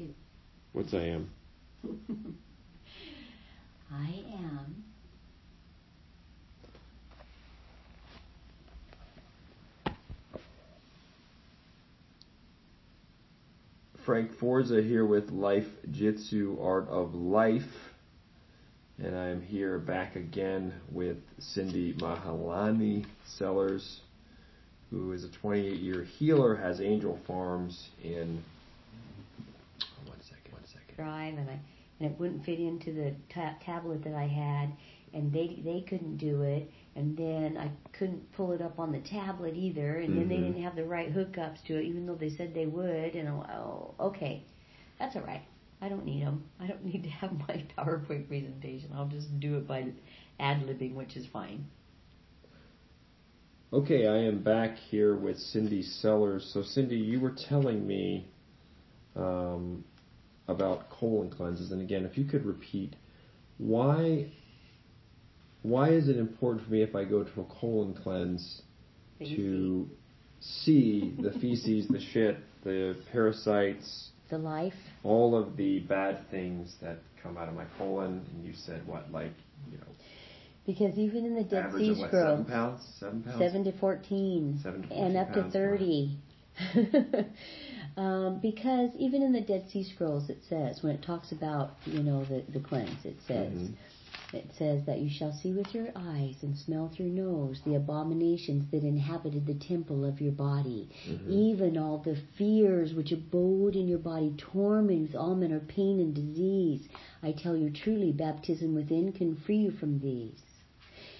too. What's I am? I am Frank Forza here with Life Jitsu Art of Life. And I'm here back again with Cindy Mahalani Sellers, who is a 28 year healer, has angel farms in. One second, one second. Drive and I and it wouldn't fit into the ta- tablet that I had and they they couldn't do it and then I couldn't pull it up on the tablet either and then they Mhm. didn't have the right hookups to it even though they said they would and I'm like, oh okay that's all right I don't need them I don't need to have my PowerPoint presentation I'll just do it by ad libbing which is fine Okay, I am back here with Cindy Sellers. So, Cindy, you were telling me um, about colon cleanses, and again, if you could repeat, why why is it important for me if I go to a colon cleanse to see the feces, the shit, the parasites, the life? all of the bad things that come out of my colon? And you said what, like you know, because even in the Dead Sea what, seven Scrolls pounds, seven pounds, seven to fourteen, Seven to and up to thirty. um, because even in the Dead Sea Scrolls, it says when it talks about you know the the cleanse, it says. Mhm. It says that you shall see with your eyes and smell with your nose the abominations that inhabited the temple of your body, Mhm. even all the fears which abode in your body, torment with all manner of pain and disease. I tell you truly, baptism within can free you from these.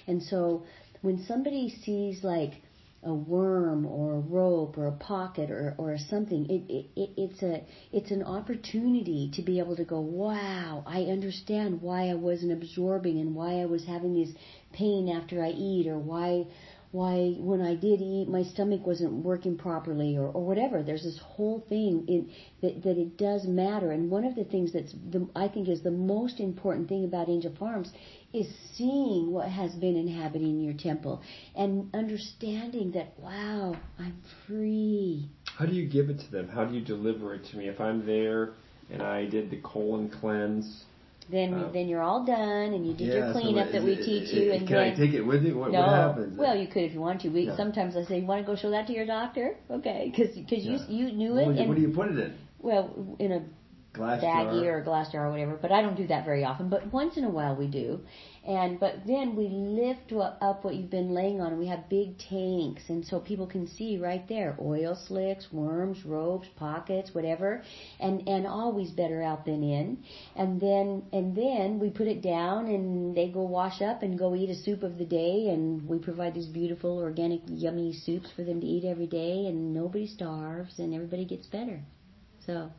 And so when somebody sees like a worm or a rope or a pocket or, or something, it, it, it, it's a it's an opportunity to be able to go, wow, I understand why I wasn't absorbing and why I was having this pain after I eat or why why when I did eat my stomach wasn't working properly or, or whatever. There's this whole thing in, that that it does matter. And one of the things that's I think is the most important thing about Angel Farms is seeing what has been inhabiting your temple and understanding that wow, I'm free. How do you give it to them? How do you deliver it to me? If I'm there and I did the colon cleanse, Then Uh, then you're all done and you did your so cleanup is that we it- teach it- you it- and can then I take it with me? What, no, what happens? well you could if you want to. We Yeah. sometimes I say you want to go show that to your doctor, okay? Because Yeah. you you knew it do and what do you put it in? well in a Glass baggie jar. or glass jar or whatever, but I don't do that very often. But once in a while we do. And but then we lift up what you've been laying on. and We have big tanks, and so people can see right there oil slicks, worms, ropes, pockets, whatever, and and always better out than in. And then and then we put it down, and they go wash up and go eat a soup of the day, and we provide these beautiful organic, yummy soups for them to eat every day, and nobody starves, and everybody gets better. So,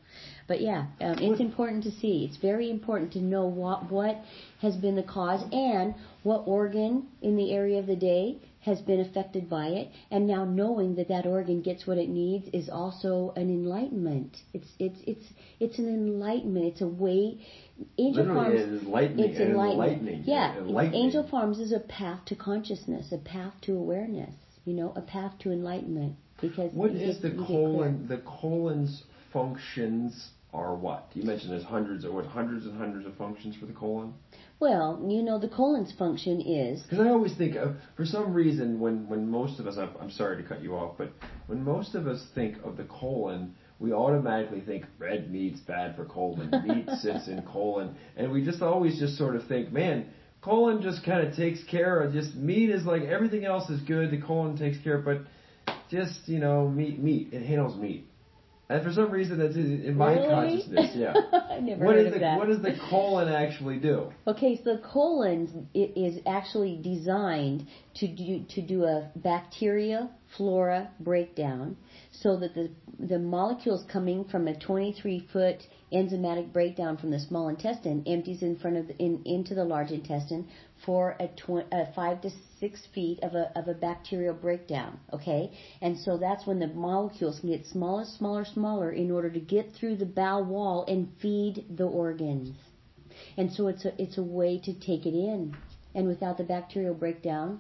but yeah, um, it's important to see. It's very important to know what what has been the cause and what organ in the area of the day has been affected by it, and now knowing that that organ gets what it needs is also an enlightenment. It's it's it's it's an enlightenment. It's a way. Angel Literally, Farms. it is enlightening. It's enlightening. Yeah, enlightening. Angel Farms is a path to consciousness, a path to awareness. You know, a path to enlightenment. Because What is get- the colon? The colon's functions are what? You mentioned there's hundreds of what? Hundreds and hundreds of functions for the colon. Well, you know, the colon's function is Because I always think, of, for some reason, when when most of us, I'm, I'm sorry to cut you off, but when most of us think of the colon, we automatically think red meat's bad for colon. Meat sits in colon, and we just always just sort of think, man, colon just kind of takes care of just meat is like everything else is good. The colon takes care, of, but just you know, meat, meat, it handles meat. And for some reason, that's in in my Really? consciousness. Yeah. I never What heard is of the that. what does the colon actually do? Okay, so the colon is actually designed to do to do a bacteria flora breakdown, so that the the molecules coming from a 23 foot enzymatic breakdown from the small intestine empties in front of the, in into the large intestine for a, tw- a five to six feet of a of a bacterial breakdown. Okay, and so that's when the molecules can get smaller, smaller, smaller in order to get through the bowel wall and feed the organs. And so it's a it's a way to take it in. And without the bacterial breakdown,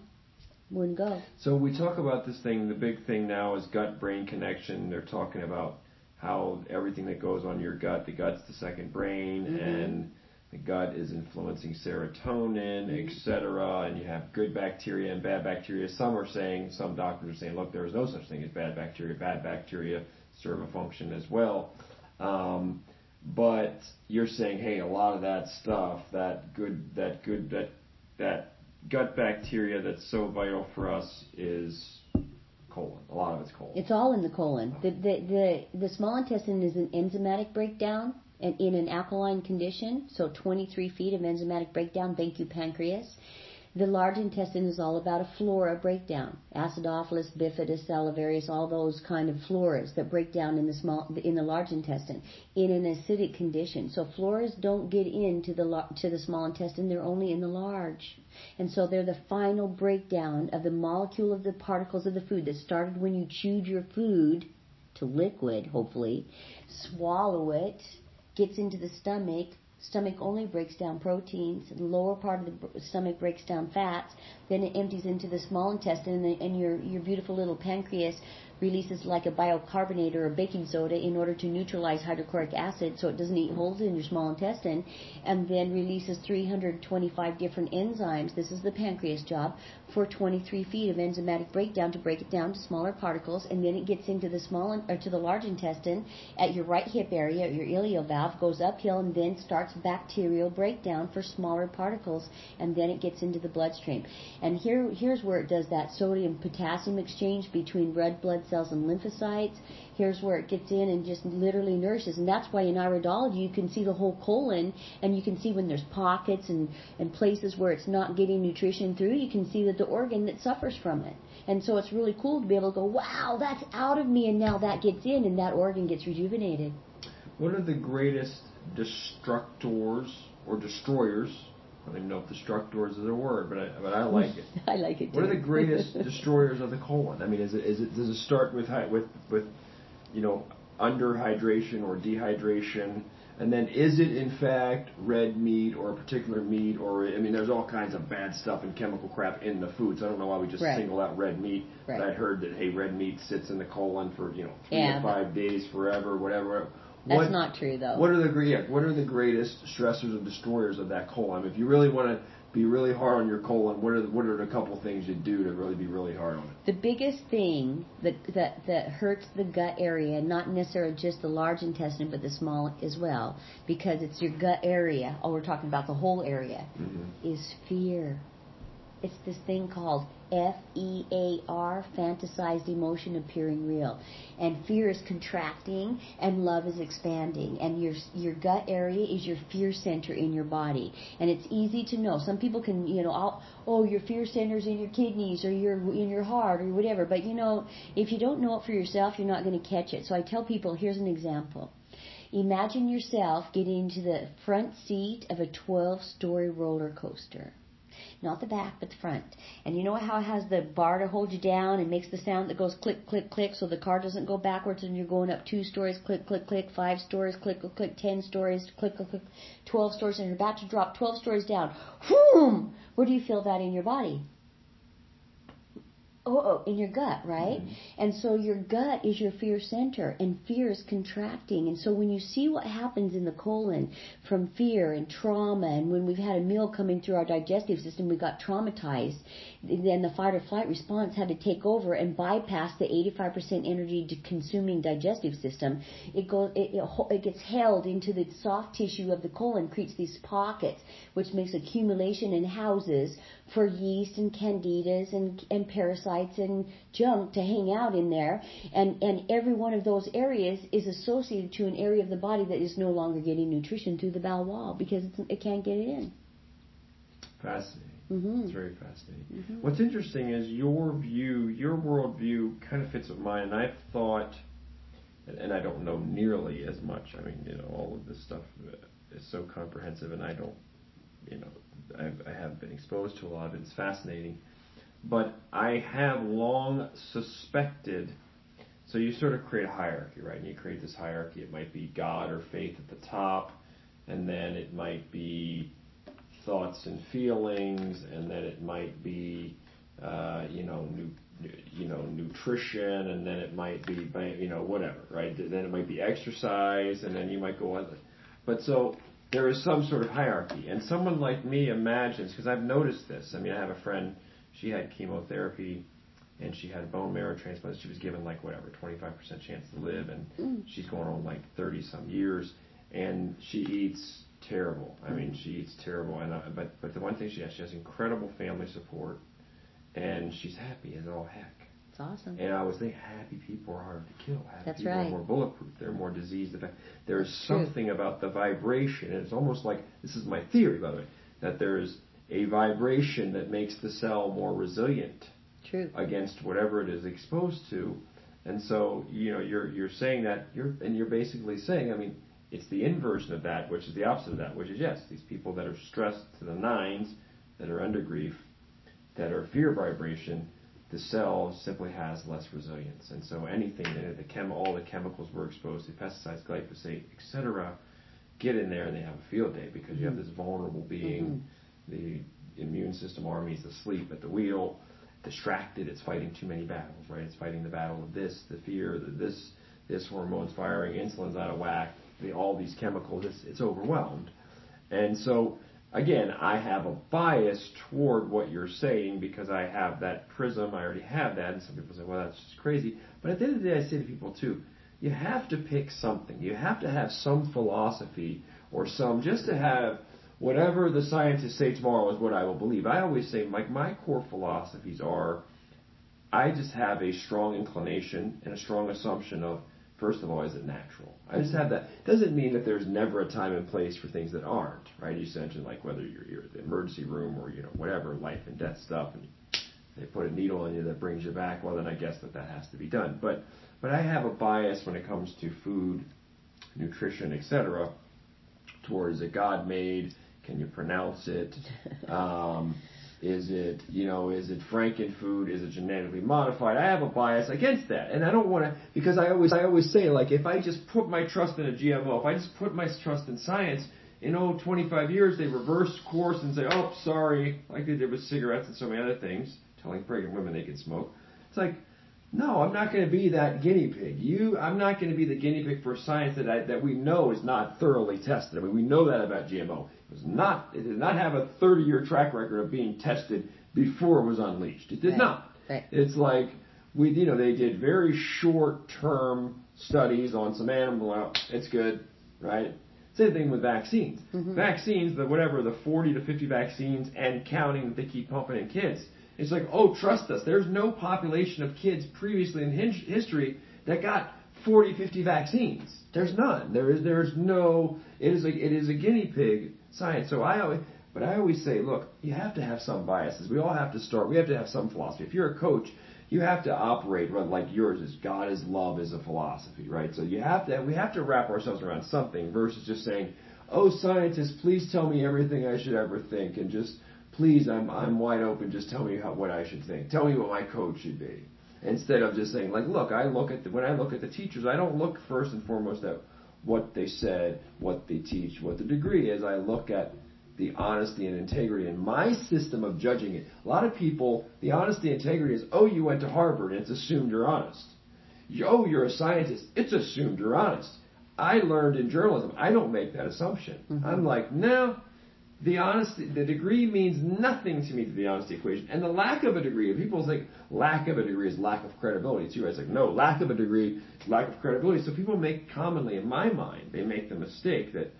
wouldn't go. So we talk about this thing. The big thing now is gut-brain connection. They're talking about how everything that goes on your gut, the gut's the second brain, Mm-hmm. and the gut is influencing serotonin, etc. And you have good bacteria and bad bacteria. Some are saying, some doctors are saying, look, there is no such thing as bad bacteria. Bad bacteria serve a function as well. Um, but you're saying, hey, a lot of that stuff, that good, that good, that that gut bacteria that's so vital for us is colon. A lot of it's colon. It's all in the colon. The, the, the, the small intestine is an enzymatic breakdown and in an alkaline condition, so 23 feet of enzymatic breakdown, thank you pancreas. The large intestine is all about a flora breakdown. Acidophilus, bifidus, salivarius, all those kind of floras that break down in the small, in the large intestine in an acidic condition. So floras don't get into the to the small intestine; they're only in the large, and so they're the final breakdown of the molecule of the particles of the food that started when you chewed your food to liquid, hopefully, swallow it, gets into the stomach. Stomach only breaks down proteins. The lower part of the stomach breaks down fats. Then it empties into the small intestine, and, the, and your your beautiful little pancreas releases like a bicarbonate or a baking soda in order to neutralize hydrochloric acid, so it doesn't eat holes in your small intestine, and then releases 325 different enzymes. This is the pancreas job for 23 feet of enzymatic breakdown to break it down to smaller particles, and then it gets into the small or to the large intestine at your right hip area, your ileal valve goes uphill, and then starts bacterial breakdown for smaller particles, and then it gets into the bloodstream. And here, here's where it does that sodium potassium exchange between red blood cells and lymphocytes. Here's where it gets in and just literally nourishes. And that's why in iridology you can see the whole colon and you can see when there's pockets and, and places where it's not getting nutrition through, you can see that the organ that suffers from it. And so it's really cool to be able to go, wow, that's out of me and now that gets in and that organ gets rejuvenated. What are the greatest destructors or destroyers? I don't even know if destructors is a word, but I, but I like it. I like it too. What are the greatest destroyers of the colon? I mean, is it, is it does it start with with with you know underhydration or dehydration, and then is it in fact red meat or a particular meat or I mean, there's all kinds of bad stuff and chemical crap in the foods. I don't know why we just Right. single out red meat, Right. but I'd heard that hey, red meat sits in the colon for you know three Yeah, to five days, forever, whatever. That's What- not true though. what are the yeah, what are the greatest stressors and destroyers of that colon? If you really want to be really hard on your colon, what are the, what are the couple things you do to really be really hard on it? The biggest thing that, that that hurts the gut area, not necessarily just the large intestine, but the small as well, because it's your gut area. Oh, we're talking about the whole area. Mhm. Is fear. It's this thing called F E A R, fantasized emotion appearing real, and fear is contracting and love is expanding, and your your gut area is your fear center in your body, and it's easy to know. Some people can, you know, oh, your fear center's in your kidneys or your in your heart or whatever, but you know, if you don't know it for yourself, you're not going to catch it. So I tell people, here's an example. Imagine yourself getting into the front seat of a 12 story roller coaster. Not the back, but the front. And you know how it has the bar to hold you down and makes the sound that goes click, click, click so the car doesn't go backwards and you're going up two stories, click, click, click, five stories, click, click, click, ten stories, click, click, click, twelve stories, and you're about to drop twelve stories down. Whoom! Where do you feel that in your body? Oh, oh, in your gut, right? Mhm. And so your gut is your fear center, and fear is contracting. And so when you see what happens in the colon from fear and trauma, and when we've had a meal coming through our digestive system, we got traumatized, then the fight or flight response had to take over and bypass the 85% energy consuming digestive system. It goes, it, it, it gets held into the soft tissue of the colon, creates these pockets, which makes accumulation and houses for yeast and candidas and, and parasites and junk to hang out in there. And, and every one of those areas is associated to an area of the body that is no longer getting nutrition through the bowel wall because it's, it can't get it in. Fascinating. hmm It's very fascinating. Mhm. What's interesting is your view, your worldview kind of fits with mine, and I've thought, and, and I don't know nearly as much. I mean, you know, all of this stuff is so comprehensive, and I don't, you know, I've, I haven't been exposed to a lot of it. It's fascinating, but I have long suspected. So you sort of create a hierarchy, right? And you create this hierarchy. It might be God or faith at the top, and then it might be thoughts and feelings, and then it might be, uh, you know, nu- you know nutrition, and then it might be you know whatever, right? Then it might be exercise, and then you might go on. But so there is some sort of hierarchy, and someone like me imagines because I've noticed this. I mean, I have a friend. She had chemotherapy and she had a bone marrow transplant. She was given like whatever, 25% chance to live, and mm. she's going on like 30 some years, and she eats terrible. I mean, she eats terrible, and uh, but but the one thing she has, she has incredible family support, and she's happy as all heck. It's awesome. And I always think happy people are harder to kill. Happy That's people right. are more bulletproof. They're more disease. There's something true. about the vibration. And it's almost like this is my theory, by the way, that there's a vibration that makes the cell more resilient True. against whatever it is exposed to. And so, you know, you're you're saying that you're and you're basically saying, I mean, it's the inversion of that, which is the opposite of that, which is yes, these people that are stressed to the nines, that are under grief, that are fear vibration, the cell simply has less resilience. And so anything that the chem all the chemicals we're exposed to, pesticides, glyphosate, etc., get in there and they have a field day because mm-hmm. you have mm-hmm. this vulnerable being, mm-hmm. the immune system army is asleep at the wheel distracted. It's fighting too many battles, right? It's fighting the battle of this, the fear, the this, this hormone's firing, insulin's out of whack, the, all these chemicals. It's, it's overwhelmed, and so again, I have a bias toward what you're saying because I have that prism. I already have that, and some people say, well, that's just crazy. But at the end of the day, I say to people too, you have to pick something. You have to have some philosophy or some just to have whatever the scientists say tomorrow is what I will believe. I always say, like, my core philosophies are I just have a strong inclination and a strong assumption of, first of all, is it natural? I just have that. Doesn't mean that there's never a time and place for things that aren't, right? You mentioned, like, whether you're, you're at the emergency room or, you know, whatever, life and death stuff, and they put a needle in you that brings you back, well, then I guess that that has to be done. But, but I have a bias when it comes to food, nutrition, etc., towards a God made can you pronounce it? Um, is it, you know, is it frankenfood? Is it genetically modified? I have a bias against that, and I don't want to because I always, I always say like if I just put my trust in a GMO, if I just put my trust in science, in oh 25 years they reverse course and say, oh sorry, like they did with cigarettes and so many other things, telling pregnant women they can smoke. It's like no, I'm not going to be that guinea pig. You, I'm not going to be the guinea pig for science that I, that we know is not thoroughly tested. I mean, we know that about GMO. It was not. It did not have a 30-year track record of being tested before it was unleashed. It did right. not. Right. It's like we, you know, they did very short-term studies on some animal. Well, it's good, right? Same thing with vaccines. Mm-hmm. Vaccines, the whatever, the 40 to 50 vaccines and counting that they keep pumping in kids it's like, oh, trust us. There's no population of kids previously in history that got 40, 50 vaccines. There's none. There is, there's no, it is a, it is a guinea pig science. So I always, but I always say, look, you have to have some biases. We all have to start, we have to have some philosophy. If you're a coach, you have to operate like yours is God is love is a philosophy, right? So you have to, we have to wrap ourselves around something versus just saying, oh, scientists, please tell me everything I should ever think and just, please, I'm, I'm wide open. Just tell me how, what I should think. Tell me what my code should be. Instead of just saying, like, look, I look at the, when I look at the teachers, I don't look first and foremost at what they said, what they teach, what the degree is. I look at the honesty and integrity and my system of judging it. A lot of people, the honesty and integrity is, oh, you went to Harvard, and it's assumed you're honest. Oh, you're a scientist, it's assumed you're honest. I learned in journalism, I don't make that assumption. Mm-hmm. I'm like, no, the honesty, the degree means nothing to me to the honesty equation. And the lack of a degree, people think lack of a degree is lack of credibility too. I was like, no, lack of a degree is lack of credibility. So people make commonly, in my mind, they make the mistake that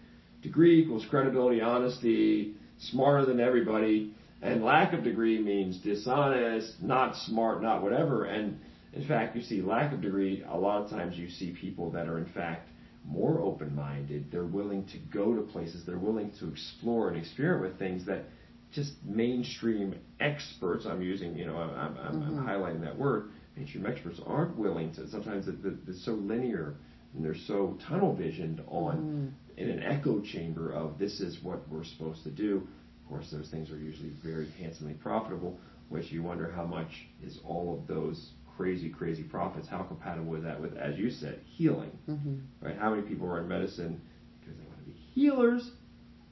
degree equals credibility, honesty, smarter than everybody, and lack of degree means dishonest, not smart, not whatever. And in fact, you see lack of degree, a lot of times you see people that are in fact more open minded. They're willing to go to places. They're willing to explore and experiment with things that just mainstream experts, I'm using, you know, I'm, I'm, mm-hmm. I'm highlighting that word, mainstream experts aren't willing to. Sometimes it's so linear and they're so tunnel visioned on mm. in an echo chamber of this is what we're supposed to do. Of course, those things are usually very handsomely profitable, which you wonder how much is all of those crazy, crazy profits, how compatible is that with, as you said, healing? Mm-hmm. Right? How many people are in medicine because they want to be healers?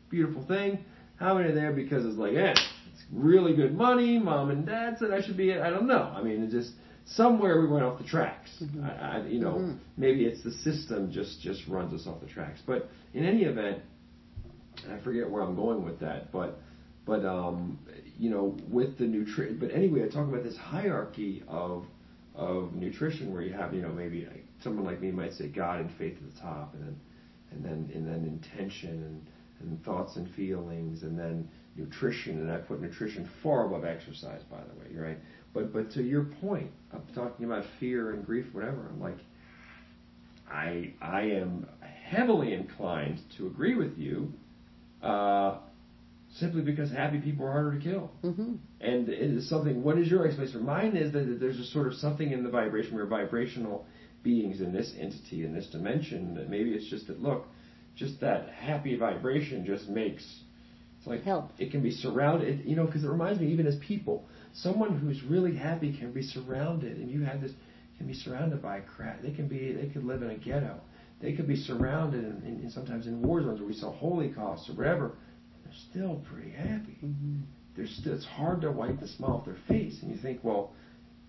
Beautiful thing. How many are there because it's like, eh, it's really good money. Mom and dad said I should be. It. I don't know. I mean, it just somewhere we went off the tracks. Mm-hmm. I, I, you know, maybe it's the system just just runs us off the tracks. But in any event, and I forget where I'm going with that, but but um, you know, with the nutrition. But anyway, I talk about this hierarchy of of nutrition where you have you know maybe like, someone like me might say God and faith at the top, and then and then and then intention and and thoughts and feelings, and then nutrition, and I put nutrition far above exercise, by the way, right? But but to your point of talking about fear and grief, whatever, I'm like, I I am heavily inclined to agree with you, uh, simply because happy people are harder to kill. hmm And it is something. What is your explanation? Mine is that there's a sort of something in the vibration. We're vibrational beings in this entity, in this dimension. That maybe it's just that look, just that happy vibration just makes. It's like Help. it can be surrounded. You know, because it reminds me, even as people, someone who's really happy can be surrounded, and you have this can be surrounded by crap. They can be. They could live in a ghetto. They could be surrounded, and, sometimes in war zones where we saw Holocaust or whatever. They're still pretty happy hmm they're still, it's hard to wipe the smile off their face. And you think, well,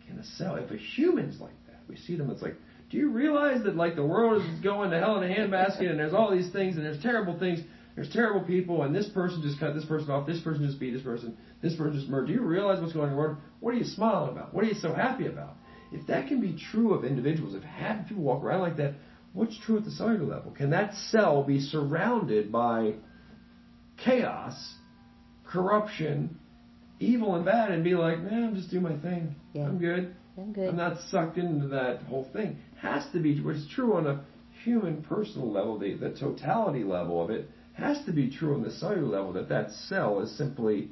can a cell, if a human's like that, we see them, it's like, do you realize that like the world is going to hell in a handbasket and there's all these things and there's terrible things, there's terrible people and this person just cut this person off, this person just beat this person, this person just murdered. Do you realize what's going on in the world? What are you smiling about? What are you so happy about? If that can be true of individuals, if happy people walk around like that, what's true at the cellular level? Can that cell be surrounded by chaos, corruption, evil and bad, and be like, man, I'm just doing my thing. Yeah. I'm good. I'm good. I'm not sucked into that whole thing. Has to be, which is true on a human personal level, the, the totality level of it, has to be true on the cellular level that that cell is simply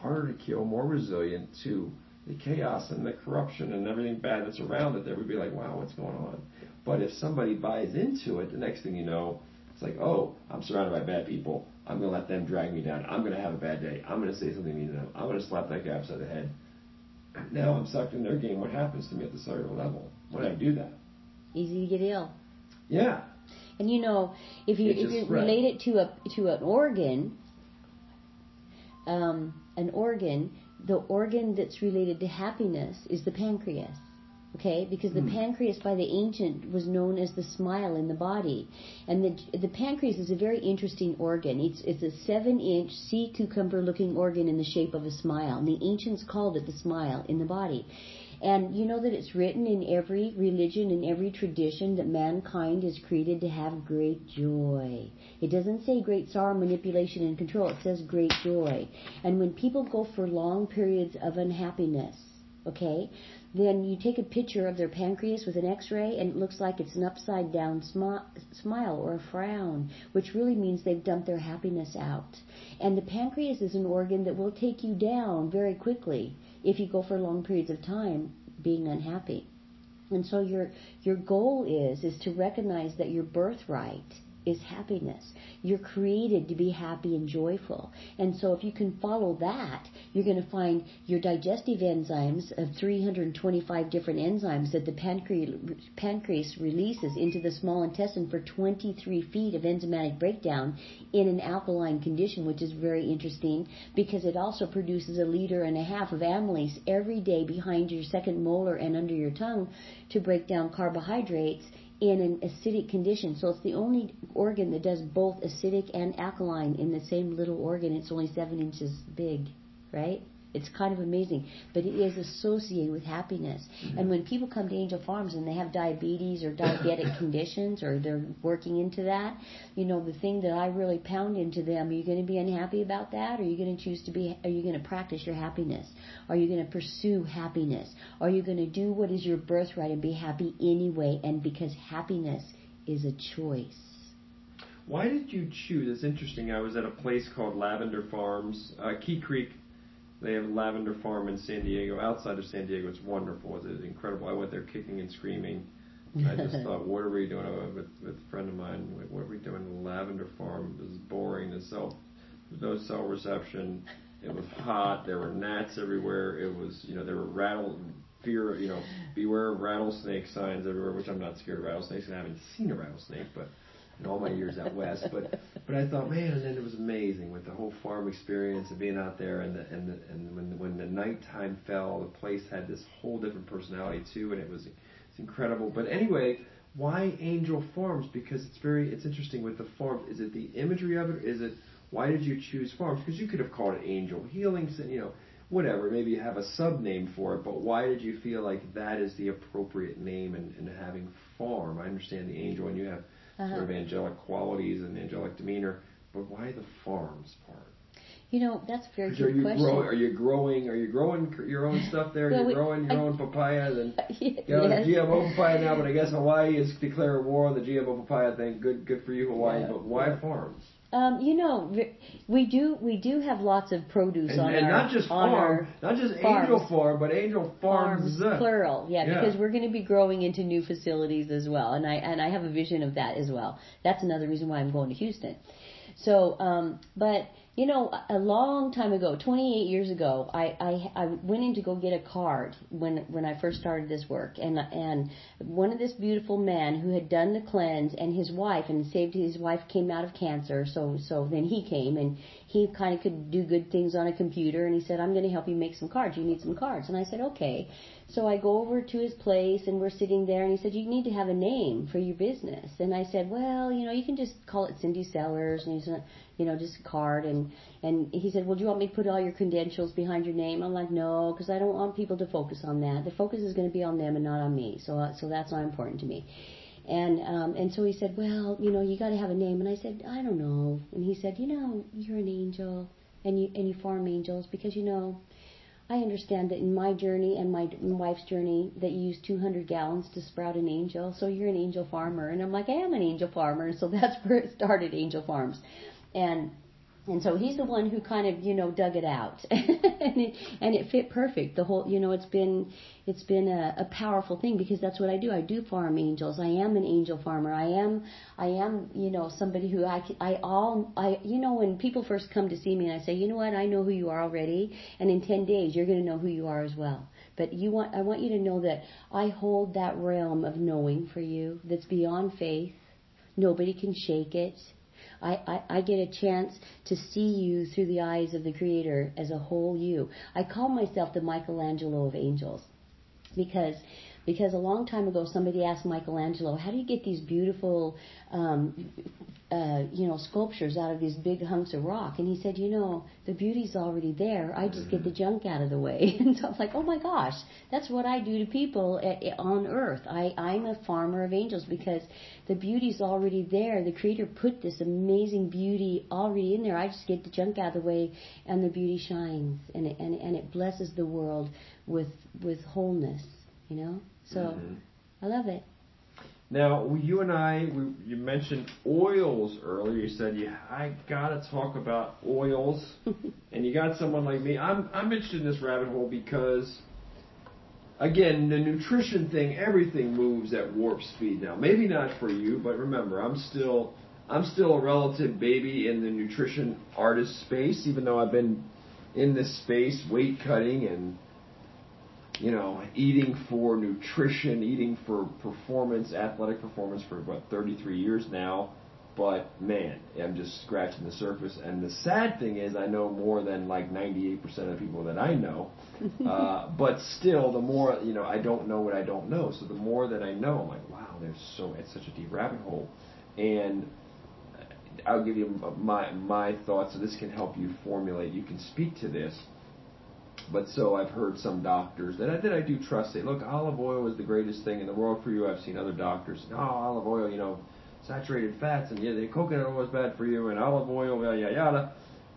harder to kill, more resilient to the chaos and the corruption and everything bad that's around it. There would be like, wow, what's going on? But if somebody buys into it, the next thing you know, it's like, oh, I'm surrounded by bad people. I'm going to let them drag me down. I'm going to have a bad day. I'm going to say something mean to them. I'm going to slap that guy upside the head. Now I'm sucked in their game. What happens to me at the cellular level when I do that? Easy to get ill. Yeah. And you know, if you It if you spread. relate it to a to an organ, um, an organ, the organ that's related to happiness is the pancreas. Okay, because the Hmm. pancreas by the ancient was known as the smile in the body, and the the pancreas is a very interesting organ. It's it's a seven inch sea cucumber looking organ in the shape of a smile. And the ancients called it the smile in the body. And you know that it's written in every religion and every tradition that mankind is created to have great joy. It doesn't say great sorrow, manipulation, and control. It says great joy. And when people go for long periods of unhappiness, okay, then you take a picture of their pancreas with an x-ray and it looks like it's an upside down smi- smile or a frown, which really means they've dumped their happiness out. And the pancreas is an organ that will take you down very quickly if you go for long periods of time being unhappy. And so your your goal is is to recognize that your birthright is happiness. You're created to be happy and joyful. And so if you can follow that, you're going to find your digestive enzymes of 325 different enzymes that the pancreas, pancreas releases into the small intestine for 23 feet of enzymatic breakdown in an alkaline condition, which is very interesting because it also produces a liter and a half of amylase every day behind your second molar and under your tongue to break down carbohydrates in an acidic condition. So it's the only organ that does both acidic and alkaline in the same little organ. It's only seven inches big, right? It's kind of amazing, but it is associated with happiness. And when people come to Angel Farms and they have diabetes or diabetic conditions or they're working into that, you know, the thing that I really pound into them, are you going to be unhappy about that? Or are you going to choose to be, are you going to practice your happiness? Are you going to pursue happiness? Are you going to do what is your birthright and be happy anyway? And because happiness is a choice. Why did you choose? It's interesting. I was at a place called Lavender Farms, uh, Keys Creek. They have lavender farm in San Diego. Outside of San Diego, it's wonderful. It's, it's incredible. I went there kicking and screaming. I just thought, what are we doing? Uh, with, with a friend of mine, like, what are we doing? in lavender farm This is boring. There's cell, there's no cell reception. It was hot. There were gnats everywhere. It was, you know, there were rattle, fear, you know, beware of rattlesnake signs everywhere. Which I'm not scared of rattlesnakes, and I haven't seen a rattlesnake, but in all my years out west. But but I thought, man, and then it was amazing with the whole farm experience and being out there, and the and the and when when the nighttime fell, the place had this whole different personality too, and it was it's incredible. But anyway. Why Angel Farms? Because it's very, it's interesting with the farm. Is it the imagery of it? Is it why did you choose farms? Because you could have called it Angel Healing, you know, whatever. Maybe you have a sub name for it, but why did you feel like that is the appropriate name and, and having farm? I understand the angel and you have uh-huh. sort of angelic qualities and angelic demeanor, but why the farms part? You know, that's a very good are you question. Grow, are you growing? Are you growing your own stuff there? well, are you growing your I, own papaya? And you know, yes. GMO papaya now, but I guess Hawaii is declaring war on the GMO papaya thing. Good, good for you, Hawaii. Yeah. But why farms? Um, you know, we do we do have lots of produce and, on and our not just on farm, not just farms. Angel Farm, but Angel Farms, farms plural. Yeah, yeah, because we're going to be growing into new facilities as well, and I and I have a vision of that as well. That's another reason why I'm going to Houston. So, um, but you know, a long time ago, 28 years ago, I, I I went in to go get a card when when I first started this work, and and one of this beautiful man who had done the cleanse and his wife and saved his wife came out of cancer, so so then he came and he kind of could do good things on a computer, and he said, I'm going to help you make some cards. You need some cards, and I said, okay. So I go over to his place and we're sitting there and he said, you need to have a name for your business. And I said, well, you know, you can just call it Cindy Sellers and he said, you know, just a card. And, and he said, well, do you want me to put all your credentials behind your name? I'm like, no, because I don't want people to focus on that. The focus is going to be on them and not on me. So, uh, so that's not important to me. And um, and so he said, well, you know, you got to have a name. And I said, I don't know. And he said, you know, you're an angel, and you and you farm angels because you know I understand that in my journey and my wife's journey that you use 200 gallons to sprout an angel. So you're an angel farmer. And I'm like, I am an angel farmer. So that's where it started, Angel Farms. And and so he's the one who kind of, you know, dug it out. and, it, and it fit perfect. The whole, you know, it's been, it's been a, a powerful thing because that's what I do. I do farm angels. I am an angel farmer. I am, I am, you know, somebody who I, I all, I, you know, when people first come to see me and I say, you know what, I know who you are already. And in 10 days, you're going to know who you are as well. But you want, I want you to know that I hold that realm of knowing for you that's beyond faith. Nobody can shake it I, I, I get a chance to see you through the eyes of the Creator as a whole you. I call myself the Michelangelo of angels because because a long time ago somebody asked Michelangelo, how do you get these beautiful, um, uh, you know, sculptures out of these big hunks of rock? And he said, you know, the beauty's already there. I just get the junk out of the way. and so I was like, oh my gosh, that's what I do to people at, on earth. I, I'm a farmer of angels because the beauty's already there. The Creator put this amazing beauty already in there. I just get the junk out of the way, and the beauty shines, and it, and, and it blesses the world with with wholeness. You know. So mm-hmm. I love it. Now, you and I, we, you mentioned oils earlier. You said, "Yeah, I gotta talk about oils," and you got someone like me. I'm I'm interested in this rabbit hole because, again, the nutrition thing, everything moves at warp speed now. Maybe not for you, but remember, I'm still I'm still a relative baby in the nutrition artist space, even though I've been in this space, weight cutting and you know, eating for nutrition, eating for performance, athletic performance for about 33 years now. But man, I'm just scratching the surface. And the sad thing is, I know more than like 98% of the people that I know. Uh, but still, the more, you know, I don't know what I don't know. So the more that I know, I'm like, wow, there's so, it's such a deep rabbit hole. And I'll give you my, my thoughts, so this can help you formulate. You can speak to this but so I've heard some doctors that I, that I do trust say, look, olive oil is the greatest thing in the world for you. I've seen other doctors, no, olive oil, you know, saturated fats, and yeah, the coconut oil is bad for you, and olive oil, yada yada yada.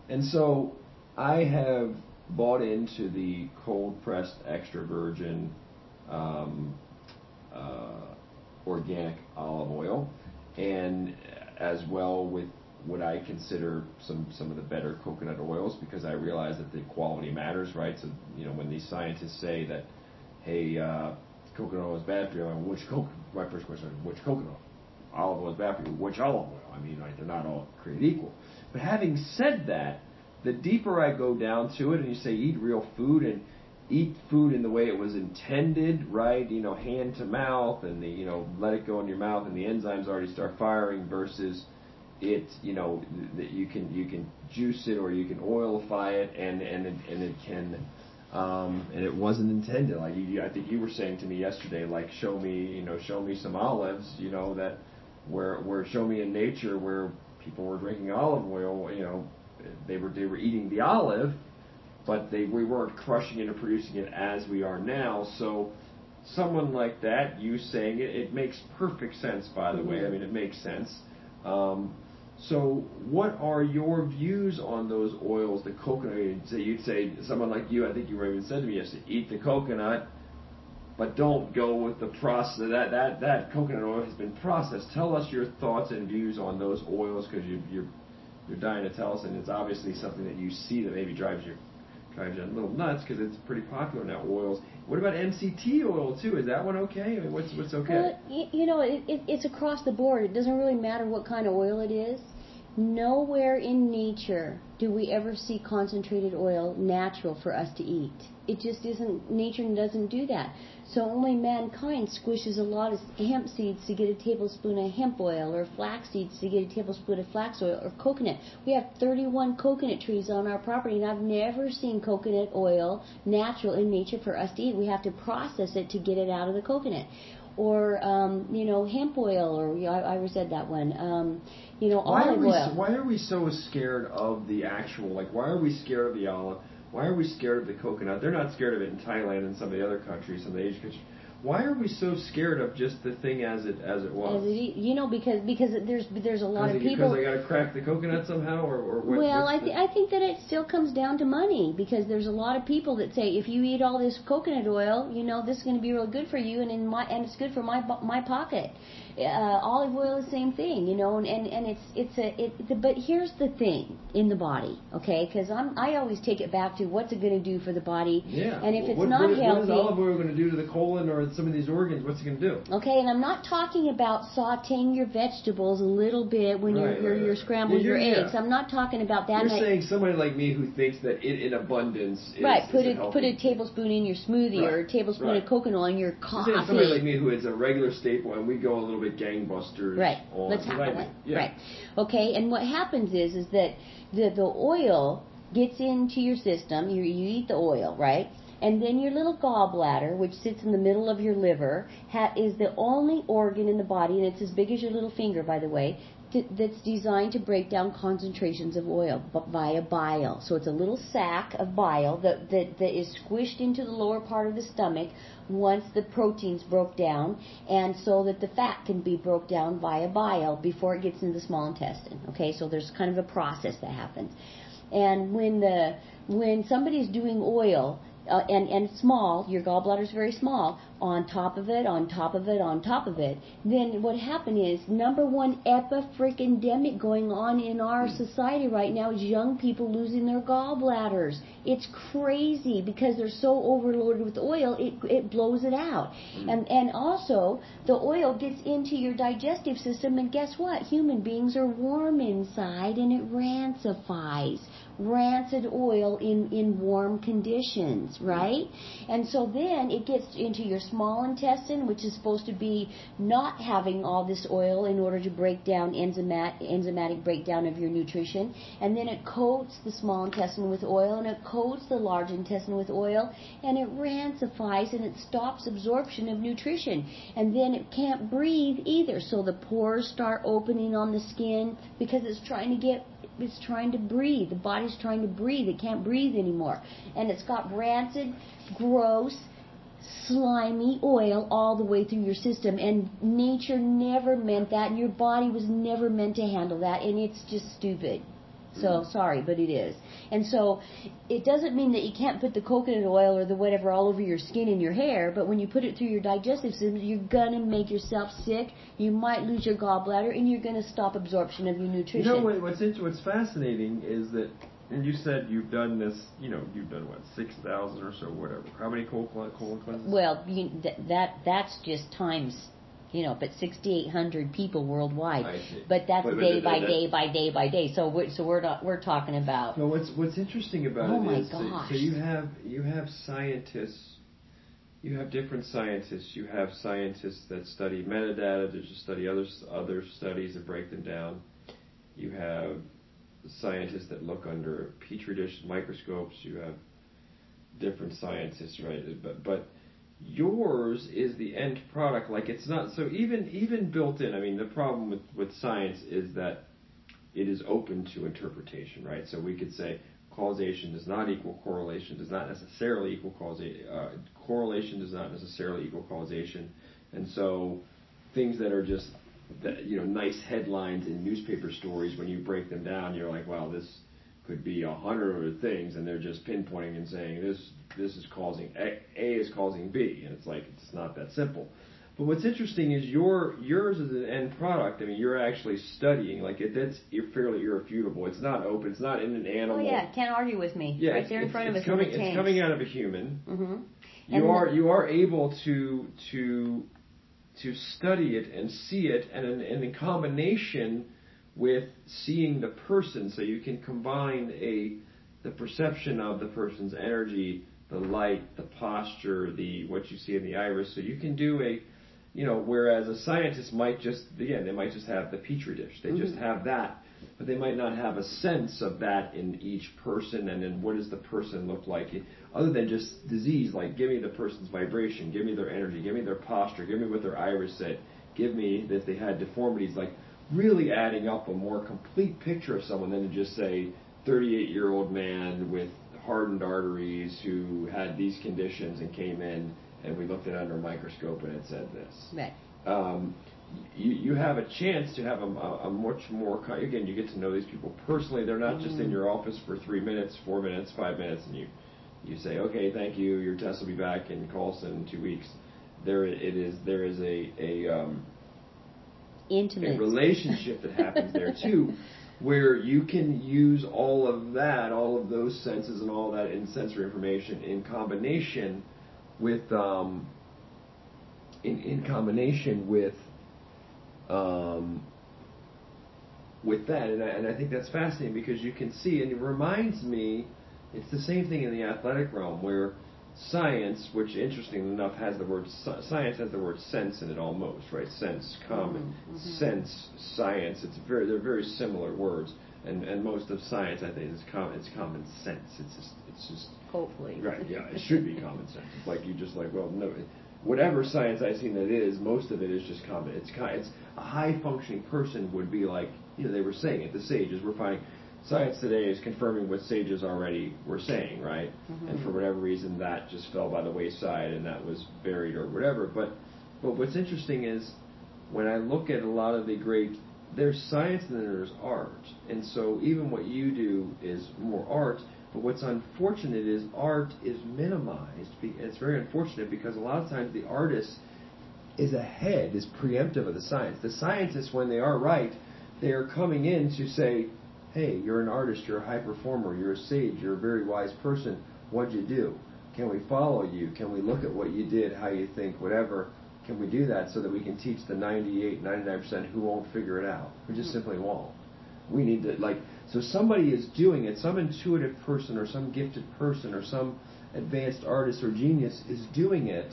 And so I have bought into the cold pressed extra virgin um, uh, organic olive oil, and as well with what I consider some some of the better coconut oils because I realize that the quality matters, right? So you know when these scientists say that, hey, uh, coconut oil is bad for you, I mean, which coconut? My first question is which coconut? Olive oil is bad for you. Which olive oil? I mean, right? They're not all created equal. But having said that, the deeper I go down to it, and you say eat real food, and eat food in the way it was intended, right? You know, hand to mouth, and the you know let it go in your mouth, and the enzymes already start firing. Versus it, you know, that you can you can juice it or you can oilify it, and and it, and it can. Um, and it wasn't intended. Like you, I think you were saying to me yesterday, like show me, you know, show me some olives, you know, that where where show me in nature where people were drinking olive oil, you know, they were they were eating the olive, but they we weren't crushing it or producing it as we are now. So someone like that, you saying it, it makes perfect sense. By the way, I mean it makes sense. Um, so, what are your views on those oils, the coconut? So you'd say someone like you, I think you even said to me yesterday, eat the coconut, but don't go with the process. That that that coconut oil has been processed. Tell us your thoughts and views on those oils because you, you're you're dying to tell us, and it's obviously something that you see that maybe drives you drives you a little nuts because it's pretty popular now. Oils. What about MCT oil too? Is that one okay? What's what's okay? Well, you, you know, it, it, it's across the board. It doesn't really matter what kind of oil it is. Nowhere in nature do we ever see concentrated oil natural for us to eat. It just isn't, nature doesn't do that. So only mankind squishes a lot of hemp seeds to get a tablespoon of hemp oil, or flax seeds to get a tablespoon of flax oil, or coconut. We have 31 coconut trees on our property, and I've never seen coconut oil natural in nature for us to eat. We have to process it to get it out of the coconut or um, you know hemp oil, or I, I said that one. Um, you know why olive are we, oil. Why are we so scared of the actual? Like, why are we scared of the olive? Why are we scared of the coconut? They're not scared of it in Thailand and some of the other countries, some of the Asian countries. Why are we so scared of just the thing as it as it was? As it, you know, because because there's there's a lot of people. Because I got to crack the coconut somehow, or, or what, well, I th- I think that it still comes down to money because there's a lot of people that say if you eat all this coconut oil, you know this is going to be real good for you, and in my and it's good for my my pocket uh, olive oil is the same thing, you know, and, and, and it's it's a it. The, but here's the thing in the body, okay? Because I'm I always take it back to what's it going to do for the body, yeah. and if it's what, not what, healthy, what is olive oil going to do to the colon or some of these organs? What's it going to do? Okay, and I'm not talking about sautéing your vegetables a little bit when right, you're you're, right, you're scrambling yeah, your yeah. eggs. I'm not talking about that. You're saying somebody like me who thinks that it in abundance is right. Put is a, put a tablespoon in your smoothie right, or a tablespoon of coconut oil in your coffee. You're saying somebody like me who is a regular staple and we go a little bit gangbusters Right. On Let's have right. Yeah. Right. Okay. And what happens is is that the the oil gets into your system. You you eat the oil, right? And then your little gallbladder, which sits in the middle of your liver, ha- is the only organ in the body, and it's as big as your little finger, by the way, that's designed to break down concentrations of oil via bile. So it's a little sac of bile that, that, that is squished into the lower part of the stomach once the proteins broke down, and so that the fat can be broke down via bile before it gets into the small intestine. Okay, so there's kind of a process that happens. And when the when somebody's doing oil, uh, and and small, your gallbladder is very small. On top of it, on top of it, on top of it. Then what happened is number one epidemic going on in our society right now is young people losing their gallbladders. It's crazy because they're so overloaded with oil, it it blows it out. Mm. And and also the oil gets into your digestive system, and guess what? Human beings are warm inside, and it rancifies rancid oil in, in warm conditions, right? And so then it gets into your small intestine, which is supposed to be not having all this oil in order to break down enzymatic, enzymatic breakdown of your nutrition. And then it coats the small intestine with oil and it coats the large intestine with oil and it rancifies and it stops absorption of nutrition. And then it can't breathe either. So the pores start opening on the skin because it's trying to get it's trying to breathe. The body's trying to breathe. It can't breathe anymore. And it's got rancid, gross, slimy oil all the way through your system. And nature never meant that, and your body was never meant to handle that, and it's just stupid. So mm-hmm. sorry, but it is. And so it doesn't mean that you can't put the coconut oil or the whatever all over your skin and your hair, but when you put it through your digestive system, you're gonna make yourself sick. You might lose your gallbladder, and you're gonna stop absorption of your nutrition. You know what, what's what's fascinating is that. And you said you've done this, you know, you've done what, 6,000 or so, whatever. How many colon, colon cleanses? Well, you, th- that that's just times you know, but 6,800 people worldwide. I see. But that's But- but day that- by that- day by day by day. So we're, so we're not, we're talking about No, what's what's interesting about Oh it my is so- gosh. so you have you have scientists, you have different scientists. You have scientists that study metadata, that just study other other studies and break them down. You have scientists that look under petri dish microscopes. You have different scientists, right? But but yours is the end product. Like it's not so even even built in. I mean, the problem with with science is that it is open to interpretation, right? So we could say causation does not equal correlation, does not necessarily equal causation. Uh, correlation does not necessarily equal causation, and so things that are just that, you know nice headlines in newspaper stories when you break them down, you're like, wow, this could be a hundred other things, and they're just pinpointing and saying this this is causing A, a is causing B, and it's like it's not that simple. But what's interesting is your yours is an end product. I mean, you're actually studying like it. That's fairly irrefutable. It's not open. It's not in an animal. Oh yeah, can't argue with me. Yeah, right there in front of it's us coming, in the tank. It's coming out of a human. Mm-hmm. You are the- you are able to to to study it and see it, and in, and in combination with seeing the person, so you can combine a the perception of the person's energy, the light, the posture, the what you see in the iris. So you can do a you know, whereas a scientist might just, again, they might just have the petri dish. They just Mm-hmm. have that, but they might not have a sense of that in each person and then what does the person look like, other than just disease, like give me the person's vibration, give me their energy, give me their posture, give me what their iris said, give me if they had deformities, like really adding up a more complete picture of someone than to just say 38 year old man with hardened arteries who had these conditions and came in and we looked at it under a microscope and it said this. Right. Um, you, you have a chance to have a, a, much more, again, you get to know these people personally. They're not just in your office for three minutes, four minutes, five minutes, and you, you say, okay, thank you, your test will be back in Carlson in two weeks. There it is, there is a, a, um, a Intimate. relationship that happens there too, where you can use all of that, all of those senses and all that in sensory information in combination with um, in in combination with um, with that, and I, and I think that's fascinating because you can see, and it reminds me, it's the same thing in the athletic realm where science, which interestingly enough has the word science has the word sense in it almost, right? Sense, common, mm-hmm. Mm-hmm. sense, science. It's very they're very similar words, and and most of science I think is com- it's common sense. It's just it's just Hopefully. Right, yeah, it should be common sense. It's like you just like, well, no, whatever science I've seen that is, most of it is just common. It's kind, it's a high functioning person would be like, you know, they were saying it. The sages we're finding. Science today is confirming what sages already were saying, right? Mm-hmm. And for whatever reason, that just fell by the wayside and that was buried or whatever. But, but what's interesting is when I look at a lot of the great, there's science and there's art. And so even what you do is more art, but what's unfortunate is art is minimized. It's very unfortunate because a lot of times the artist is ahead, is preemptive of the science. The scientists, when they are right, they are coming in to say, hey, you're an artist, you're a high performer, you're a sage, you're a very wise person. What'd you do? Can we follow you? Can we look at what you did, how you think, whatever? Can we do that so that we can teach the 98, 99% who won't figure it out, who just hmm. simply won't? We need to, like, so somebody is doing it, some intuitive person or some gifted person or some advanced artist or genius is doing it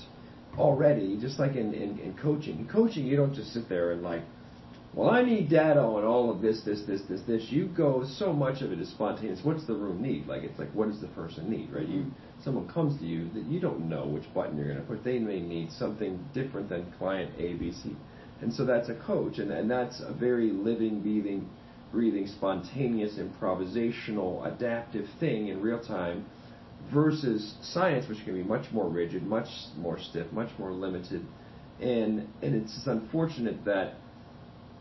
already, just like in, in, in coaching. In coaching, you don't just sit there and, like, well, I need data on all of this, this, this, this, this. You go, so much of it is spontaneous. What's the room need? Like, it's like, what does the person need, right? You, someone comes to you that you don't know which button you're going to push. They may need something different than client A, B, C. And so that's a coach, and, and that's a very living, breathing, breathing, spontaneous, improvisational, adaptive thing in real time versus science, which can be much more rigid, much more stiff, much more limited. And, and it's just unfortunate that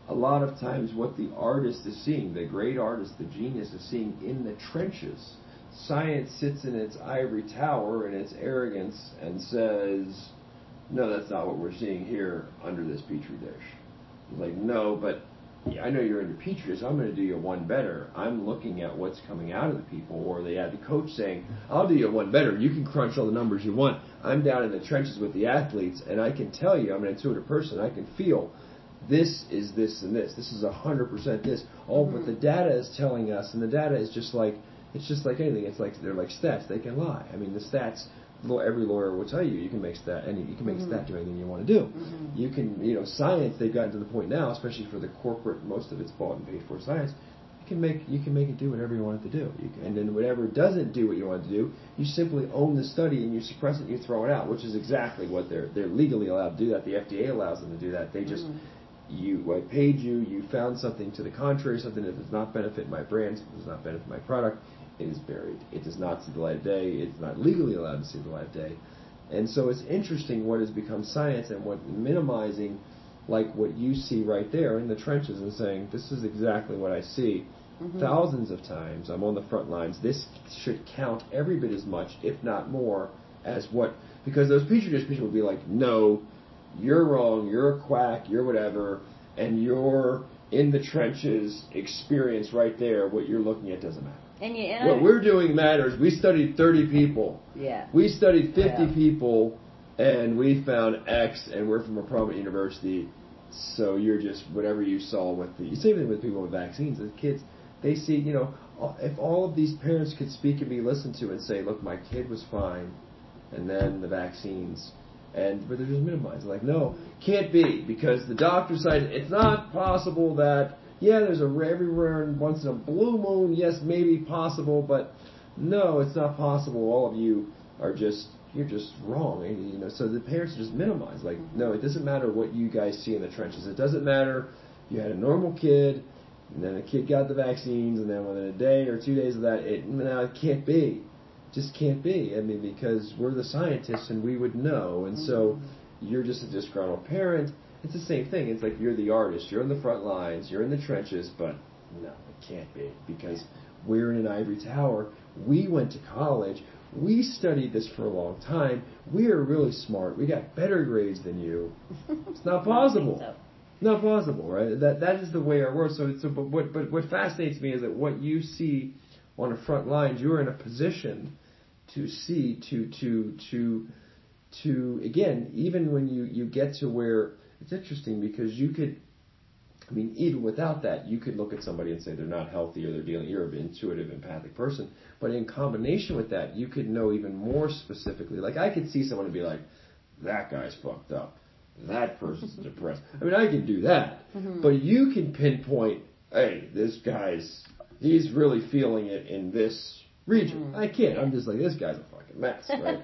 a lot of times what the artist is seeing, the great artist, the genius is seeing in the trenches. Science sits in its ivory tower and its arrogance and says, no, that's not what we're seeing here under this petri dish. It's like, no, but I know you're under petri dish. I'm going to do you one better. I'm looking at what's coming out of the people, or they had the coach saying, "I'll do you one better. You can crunch all the numbers you want." I'm down in the trenches with the athletes, and I can tell you, I'm an intuitive person. I can feel this is this and this. This is a hundred percent this. Oh, mm-hmm. but the data is telling us, and the data is just like it's just like anything. It's like they're like stats. They can lie. I mean, the stats every lawyer will tell you you can make stat any you can make mm-hmm. stat do anything you want to do. Mm-hmm. You can you know science they've gotten to the point now, especially for the corporate most of it's bought and paid for science. You can make you can make it do whatever you want it to do. Can, and then whatever doesn't do what you want it to do, you simply own the study and you suppress it and you throw it out, which is exactly what they're they're legally allowed to do that. The FDA allows them to do that. They just mm-hmm. You, I paid you. You found something to the contrary, something that does not benefit my brand, something that does not benefit my product it is buried. It does not see the light of day. It's not legally allowed to see the light of day. And so it's interesting what has become science and what minimizing like what you see right there in the trenches and saying, this is exactly what I see. Mm-hmm. Thousands of times I'm on the front lines. This should count every bit as much, if not more, as what because those petri dish people would be like, no, you're wrong, you're a quack, you're whatever, and your in the trenches experience right there, what you're looking at doesn't matter. And you, and what I, we're doing matters. We studied 30 people. Yeah. We studied 50 yeah. people, and we found X, and we're from a prominent university. So you're just whatever you saw with the same thing with people with vaccines. The kids, they see, you know, if all of these parents could speak and be listened to and say, look, my kid was fine, and then the vaccines, and but they're just minimized. Like, no, can't be because the doctor said it's not possible that yeah, there's a everywhere and once in a blue moon, yes, maybe possible, but no, it's not possible. All of you are just you're just wrong. And, you know, so the parents just minimize. Like, no, it doesn't matter what you guys see in the trenches. It doesn't matter. You had a normal kid, and then the kid got the vaccines, and then within a day or two days of that, it now it can't be, just can't be. I mean, because we're the scientists and we would know, and so mm-hmm. you're just a disgruntled parent it's the same thing. It's like you're the artist, you're in the front lines, you're in the trenches, but no, it can't be because we're in an ivory tower. We went to college. We studied this for a long time. We are really smart. We got better grades than you. It's not possible. so. Not possible, right? That that is the way our world. So, so but what but what fascinates me is that what you see on the front lines, you're in a position to see to to to to again, even when you you get to where it's interesting because you could, I mean, even without that, you could look at somebody and say they're not healthy or they're dealing, you're an intuitive, empathic person. But in combination with that, you could know even more specifically. Like, I could see someone and be like, that guy's fucked up. That person's depressed. I mean, I can do that. Mm-hmm. But you can pinpoint, hey, this guy's, he's really feeling it in this region. Mm-hmm. I can't. I'm just like, this guy's a fucking mess, right?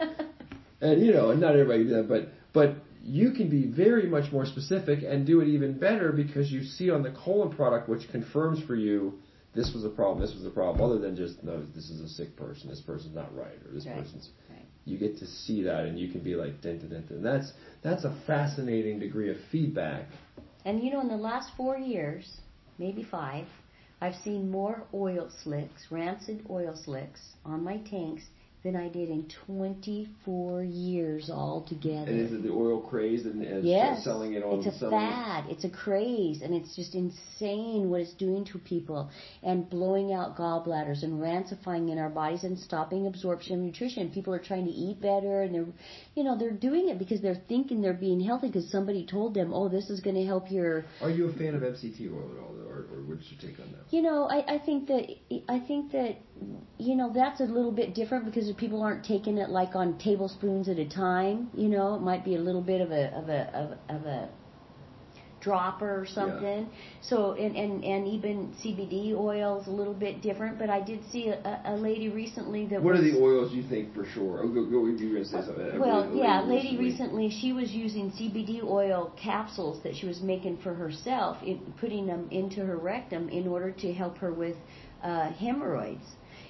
and, you know, and not everybody can do that, but, but you can be very much more specific and do it even better because you see on the colon product which confirms for you this was a problem, this was a problem, other than just no, this is a sick person, this person's not right, or this right. person's. Right. You get to see that, and you can be like dent dent, and that's that's a fascinating degree of feedback. And you know, in the last four years, maybe five, I've seen more oil slicks, rancid oil slicks, on my tanks than I did in 24 years altogether. And is it the oil craze and, and yes, selling it on? It's a fad. It's a craze, and it's just insane what it's doing to people and blowing out gallbladders and rancifying in our bodies and stopping absorption of nutrition. People are trying to eat better, and they're, you know, they're doing it because they're thinking they're being healthy because somebody told them, oh, this is going to help your. Are you a fan of MCT oil at all, or, or what's your take on that? You know, I, I think that I think that you know that's a little bit different because people aren't taking it like on tablespoons at a time. You know, it might be a little bit of a of a of, of a dropper or something. Yeah. So and, and and even CBD oil is a little bit different. But I did see a, a lady recently that. What was, are the oils you think for sure? Oh, go go. You were gonna say something. Well, yeah, lady recently. recently she was using CBD oil capsules that she was making for herself, in, putting them into her rectum in order to help her with uh, hemorrhoids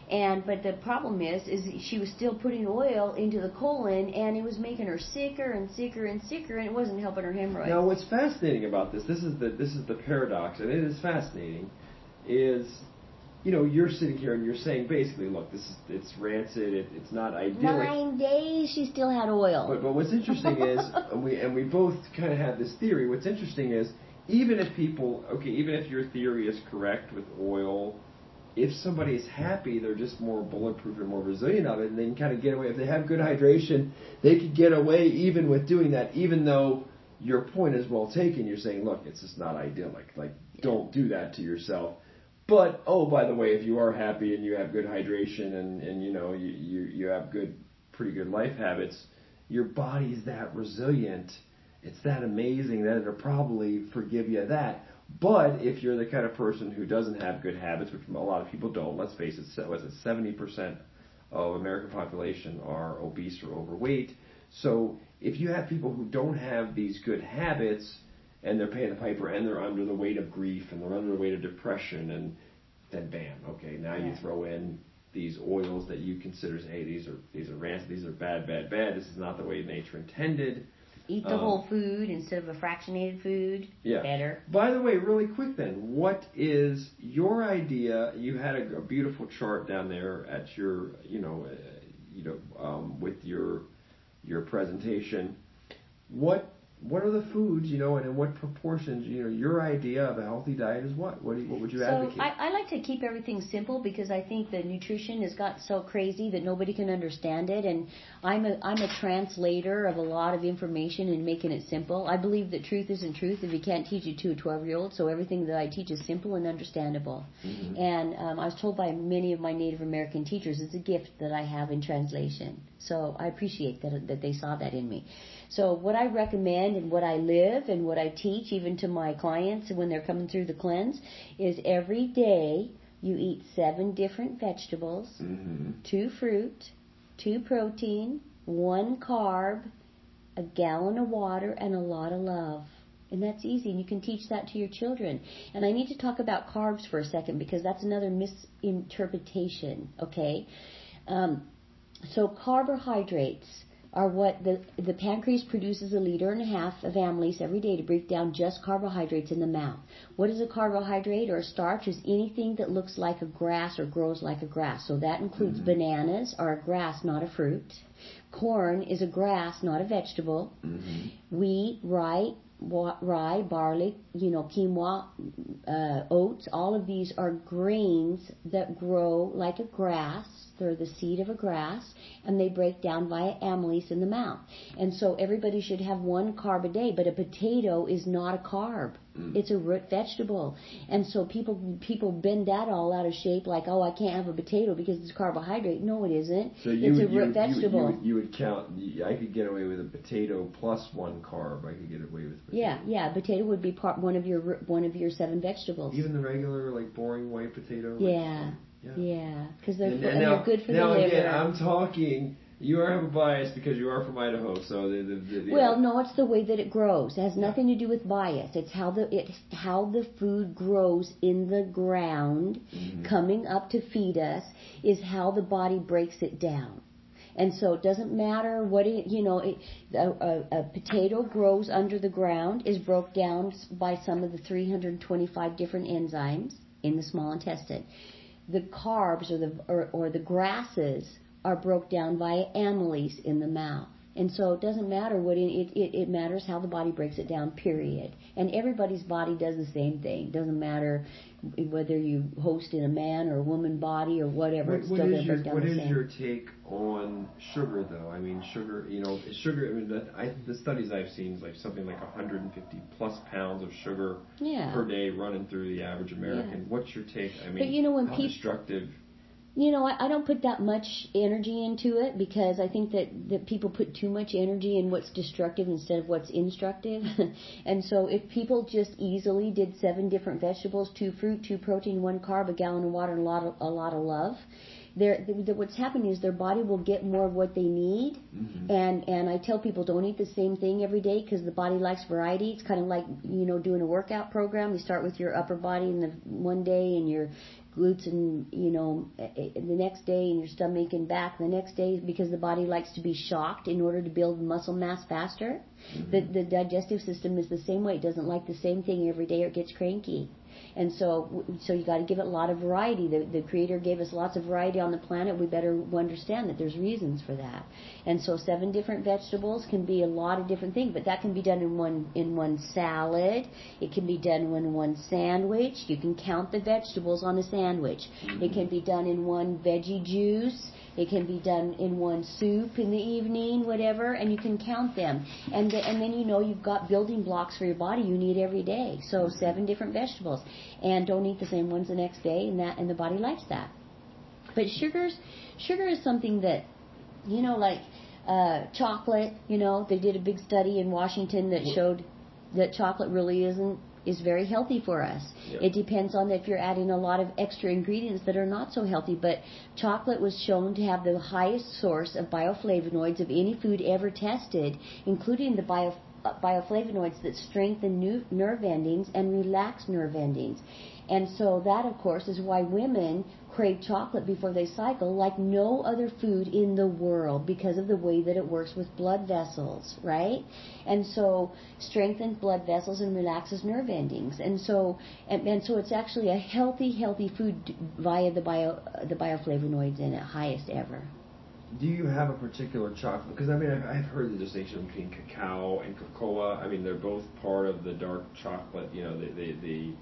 and but the problem is, is she was still putting oil into the colon, and it was making her sicker and sicker and sicker, and it wasn't helping her hemorrhoids. Now, what's fascinating about this, this is the this is the paradox, and it is fascinating, is you know, you're sitting here and you're saying basically, look, this is it's rancid, it, it's not idyllic. Nine days, she still had oil. But but what's interesting is, and we and we both kind of have this theory. What's interesting is, even if people, okay, even if your theory is correct with oil, if somebody is happy, they're just more bulletproof and more resilient of it, and they can kind of get away. If they have good hydration, they could get away even with doing that, even though your point is well taken. You're saying, look, it's just not idyllic. Like, yeah. don't do that to yourself. But oh, by the way, if you are happy and you have good hydration and and you know you you, you have good, pretty good life habits, your body is that resilient. It's that amazing that it'll probably forgive you that. But if you're the kind of person who doesn't have good habits, which a lot of people don't, let's face it, was it 70% of American population are obese or overweight. So if you have people who don't have these good habits and they're paying the piper and they're under the weight of grief and they're under the weight of depression and then bam, okay, now yeah. you throw in these oils that you consider, hey, these are these are rancid, these are bad, bad, bad. This is not the way nature intended. Eat the um, whole food instead of a fractionated food. Yeah. Better. By the way, really quick then, what is your idea? You had a, a beautiful chart down there at your, you know, uh, you know, um, with your your presentation. What what are the foods, you know, and in what proportions, you know, your idea of a healthy diet is what? What, you, what would you so advocate? I, I like to keep everything simple because I think the nutrition has got so crazy that nobody can understand it, and I'm a I'm a translator of a lot of information and making it simple. I believe that truth isn't truth if you can't teach it to a 12 year old. So everything that I teach is simple and understandable. Mm-hmm. And um, I was told by many of my Native American teachers it's a gift that I have in translation. So I appreciate that that they saw that in me. So what I recommend and what I live and what I teach even to my clients when they're coming through the cleanse is every day you eat seven different vegetables, mm-hmm. two fruit, two protein, one carb, a gallon of water, and a lot of love. And that's easy, and you can teach that to your children. And I need to talk about carbs for a second because that's another misinterpretation, okay? Um, so, carbohydrates are what the, the pancreas produces a liter and a half of amylase every day to break down just carbohydrates in the mouth. What is a carbohydrate or a starch? Is anything that looks like a grass or grows like a grass. So that includes mm-hmm. bananas are a grass, not a fruit. Corn is a grass, not a vegetable. Mm-hmm. Wheat, rye, rye, barley, you know, quinoa, uh, oats, all of these are grains that grow like a grass they're the seed of a grass, and they break down via amylase in the mouth. And so everybody should have one carb a day, but a potato is not a carb. Mm. It's a root vegetable. And so people people bend that all out of shape like, oh, I can't have a potato because it's carbohydrate. No, it isn't. So you it's would, a root you, vegetable. You, would, you would count, I could get away with a potato plus one carb. I could get away with potato. Yeah, yeah. Potato would be part one of your one of your seven vegetables. Even the regular, like, boring white potato? Yeah. Yeah, because they're, and, and now, they're good for now the liver. again, I'm talking. You are have a bias because you are from Idaho, so the, the, the, well, no, it's the way that it grows. It has nothing to do with bias. It's how the it's how the food grows in the ground, mm-hmm. coming up to feed us, is how the body breaks it down. And so it doesn't matter what it, you know, it, a, a, a potato grows under the ground, is broke down by some of the 325 different enzymes in the small intestine the carbs or the or, or the grasses are broke down via amylase in the mouth. And so it doesn't matter what it, it, it matters how the body breaks it down, period. And everybody's body does the same thing. It doesn't matter whether you host in a man or a woman body or whatever. What, it's still going to break down What is your take on sugar, though? I mean, sugar, you know, sugar, I mean, the, I, the studies I've seen is like something like 150 plus pounds of sugar yeah. per day running through the average American. Yeah. What's your take? I mean, but you know, when how peop- destructive you know, I, I don't put that much energy into it because I think that, that people put too much energy in what's destructive instead of what's instructive. and so if people just easily did seven different vegetables, two fruit, two protein, one carb, a gallon of water, and a lot of, a lot of love, they're, the, what's happening is their body will get more of what they need. Mm-hmm. And and I tell people don't eat the same thing every day because the body likes variety. It's kind of like you know doing a workout program. You start with your upper body in the one day and your glutes and you know the next day and your stomach and back the next day because the body likes to be shocked in order to build muscle mass faster. Mm-hmm. The the digestive system is the same way. It doesn't like the same thing every day or it gets cranky. And so, so you got to give it a lot of variety. The, the Creator gave us lots of variety on the planet. We better understand that there's reasons for that. And so, seven different vegetables can be a lot of different things, but that can be done in one in one salad. It can be done in one sandwich. You can count the vegetables on a sandwich. It can be done in one veggie juice. It can be done in one soup in the evening, whatever, and you can count them. And the, and then you know you've got building blocks for your body you need every day. So seven different vegetables, and don't eat the same ones the next day, and that and the body likes that. But sugars, sugar is something that, you know, like uh, chocolate. You know, they did a big study in Washington that showed that chocolate really isn't is very healthy for us. Yep. It depends on if you're adding a lot of extra ingredients that are not so healthy, but chocolate was shown to have the highest source of bioflavonoids of any food ever tested, including the bio, bioflavonoids that strengthen new, nerve endings and relax nerve endings. And so that, of course, is why women crave chocolate before they cycle like no other food in the world because of the way that it works with blood vessels, right? And so strengthens blood vessels and relaxes nerve endings. And so and, and so it's actually a healthy, healthy food via the bio the bioflavonoids in it, highest ever. Do you have a particular chocolate? Because I mean, I've, I've heard the distinction between cacao and cocoa. I mean, they're both part of the dark chocolate. You know, the the, the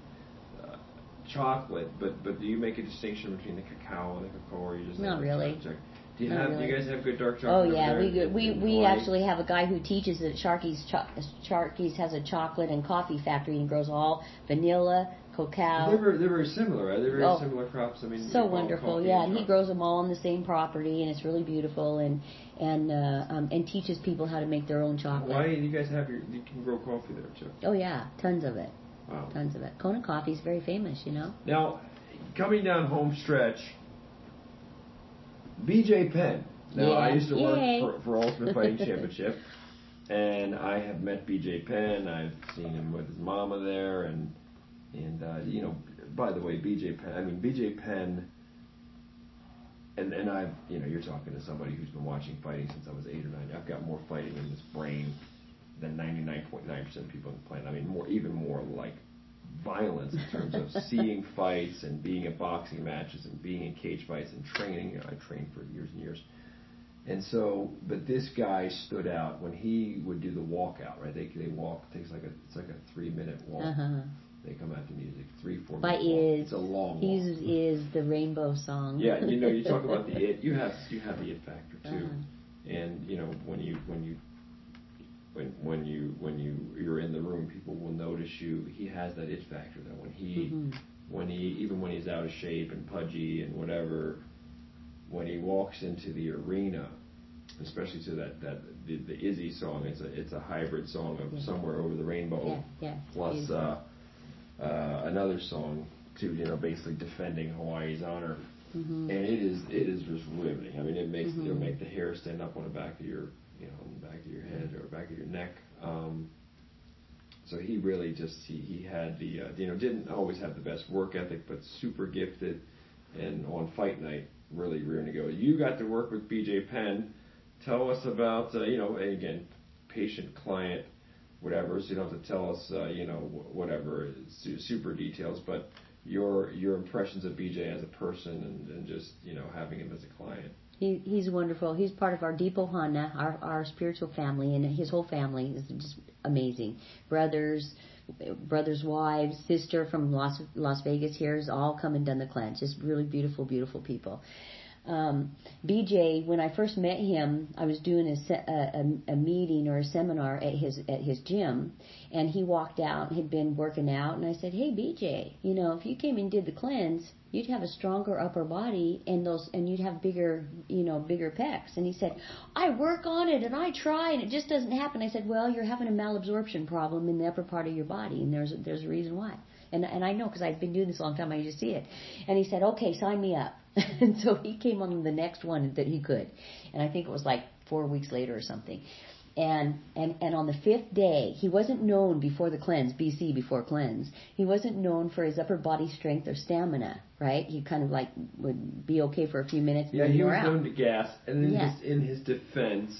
chocolate. But but do you make a distinction between the cacao and the cocoa, or you just Not really. Do you have? really. Do you guys have good dark chocolate? Oh yeah, we in- we we actually have a guy who teaches at Sharky's Cho- Sharky's has a chocolate and coffee factory and grows all vanilla, cacao. They're very, they're very similar, right? They're very Oh. similar crops. I mean, so wonderful, yeah. And he grows them all on the same property, and it's really beautiful, and and uh, um, and teaches people how to make their own chocolate. Why do you guys have your. You can grow coffee there too. Oh yeah, tons of it, Wow. tons of it. Kona coffee is very famous, you know. Now, coming down home stretch, BJ Penn. Now, I used to Yay. work for, for Ultimate Fighting Championship, and I have met BJ Penn. I've seen him with his mama there, and and uh, you know, by the way, BJ Penn. I mean, BJ Penn. And and I've you know you're talking to somebody who's been watching fighting since I was eight or nine. I've got more fighting in this brain than 99.9% of people on the planet. I mean, more even more like violence in terms of seeing fights and being at boxing matches and being in cage fights and training. You know, I trained for years and years. And so, but this guy stood out when he would do the walkout. Right? They they walk. It takes like a it's like a three minute walk. Uh-huh. They come out to music three four walk. is It's a long he uses is the rainbow song. Yeah, you know, you talk about the it. You have you have the it factor too, Uh-huh. and you know when you when you when when you when you you're in the room, people will notice you. He has that it factor that when he Mhm. when he even when he's out of shape and pudgy and whatever, when he walks into the arena, especially to that that the, the Izzy song, it's a it's a hybrid song of Yeah. somewhere over the rainbow Yeah, yeah. plus uh, uh, another song to you know basically defending Hawaii's honor, Mhm. and it is it is just riveting. I mean, it makes it'll Mhm. make the hair stand up on the back of your you know on the back of your head or back of your neck. Um, so he really just he he had the uh, you know didn't always have the best work ethic, but super gifted, and on fight night really rearing to go. You got to work with BJ Penn. Tell us about uh, you know and again patient client whatever. So you don't have to tell us, uh, you know, whatever super details, but your your impressions of BJ as a person and, and just you know having him as a client. He, he's wonderful. He's part of our Deepo Hana, our, our spiritual family, and his whole family is just amazing. Brothers, brothers' wives, sister from Las Las Vegas here has all come and done the cleanse. Just really beautiful, beautiful people. Um, BJ, when I first met him, I was doing a, se- a, a, a meeting or a seminar at his at his gym, and he walked out. He'd been working out, and I said, "Hey, BJ, you know, if you came and did the cleanse, you'd have a stronger upper body, and those, and you'd have bigger, you know, bigger pecs." And he said, "I work on it, and I try, and it just doesn't happen." I said, "Well, you're having a malabsorption problem in the upper part of your body, and there's there's a reason why." And and I know because I've been doing this a long time. I just see it. And he said, "Okay, sign me up." and so he came on the next one that he could, and I think it was like four weeks later or something. And and and on the fifth day, he wasn't known before the cleanse, BC before cleanse. He wasn't known for his upper body strength or stamina, right? He kind of like would be okay for a few minutes. Yeah, he was out. known to gas, and in Yeah. in his defense,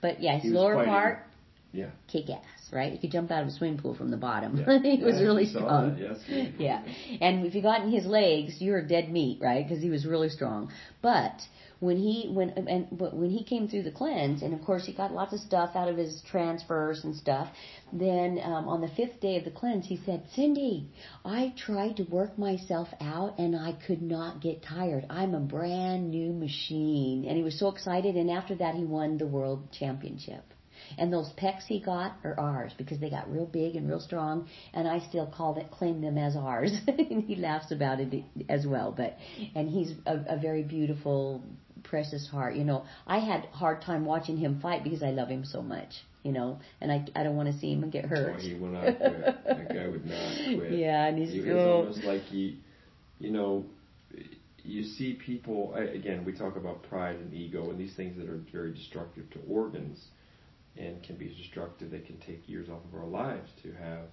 But yeah, his lower part Yeah. kick ass, right? He could jump out of a swimming pool from the bottom. Yeah. he was really strong. yes. yeah. And if you got in his legs, you were dead meat, right? Because he was really strong. But when he when and but when he came through the cleanse, and of course he got lots of stuff out of his transfers and stuff. Then um, on the fifth day of the cleanse, he said, "Cindy, I tried to work myself out, and I could not get tired. I'm a brand new machine." And he was so excited. And after that, he won the world championship. And those pecs he got are ours because they got real big and real strong, and I still call it claim them as ours. and he laughs about it as well. But and he's a, a very beautiful, precious heart. You know, I had hard time watching him fight because I love him so much. You know, and I I don't want to see him get hurt. he will not quit. that guy would not quit. Yeah, and he's He- so- It's almost like he, you know, you see people. Again, we talk about pride and ego and these things that are very destructive to organs, and can be destructive. They can take years off of our lives to have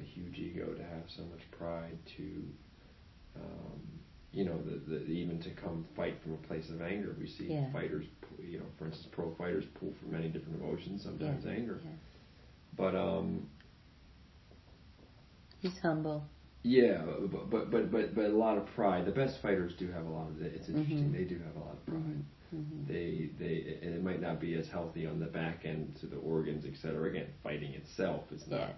a huge ego, to have so much pride, to, um, you know, the, the, even to come fight from a place of anger. We see Yeah. fighters, you know, for instance, pro fighters pull from many different emotions, sometimes Yeah, anger. yeah. But um, He's humble. yeah, but, but but but but a lot of pride. The best fighters do have a lot of. It, it's interesting. Mhm. They do have a lot of pride. Mhm. They they and it might not be as healthy on the back end to the organs, etc. Again, fighting itself is not Yeah.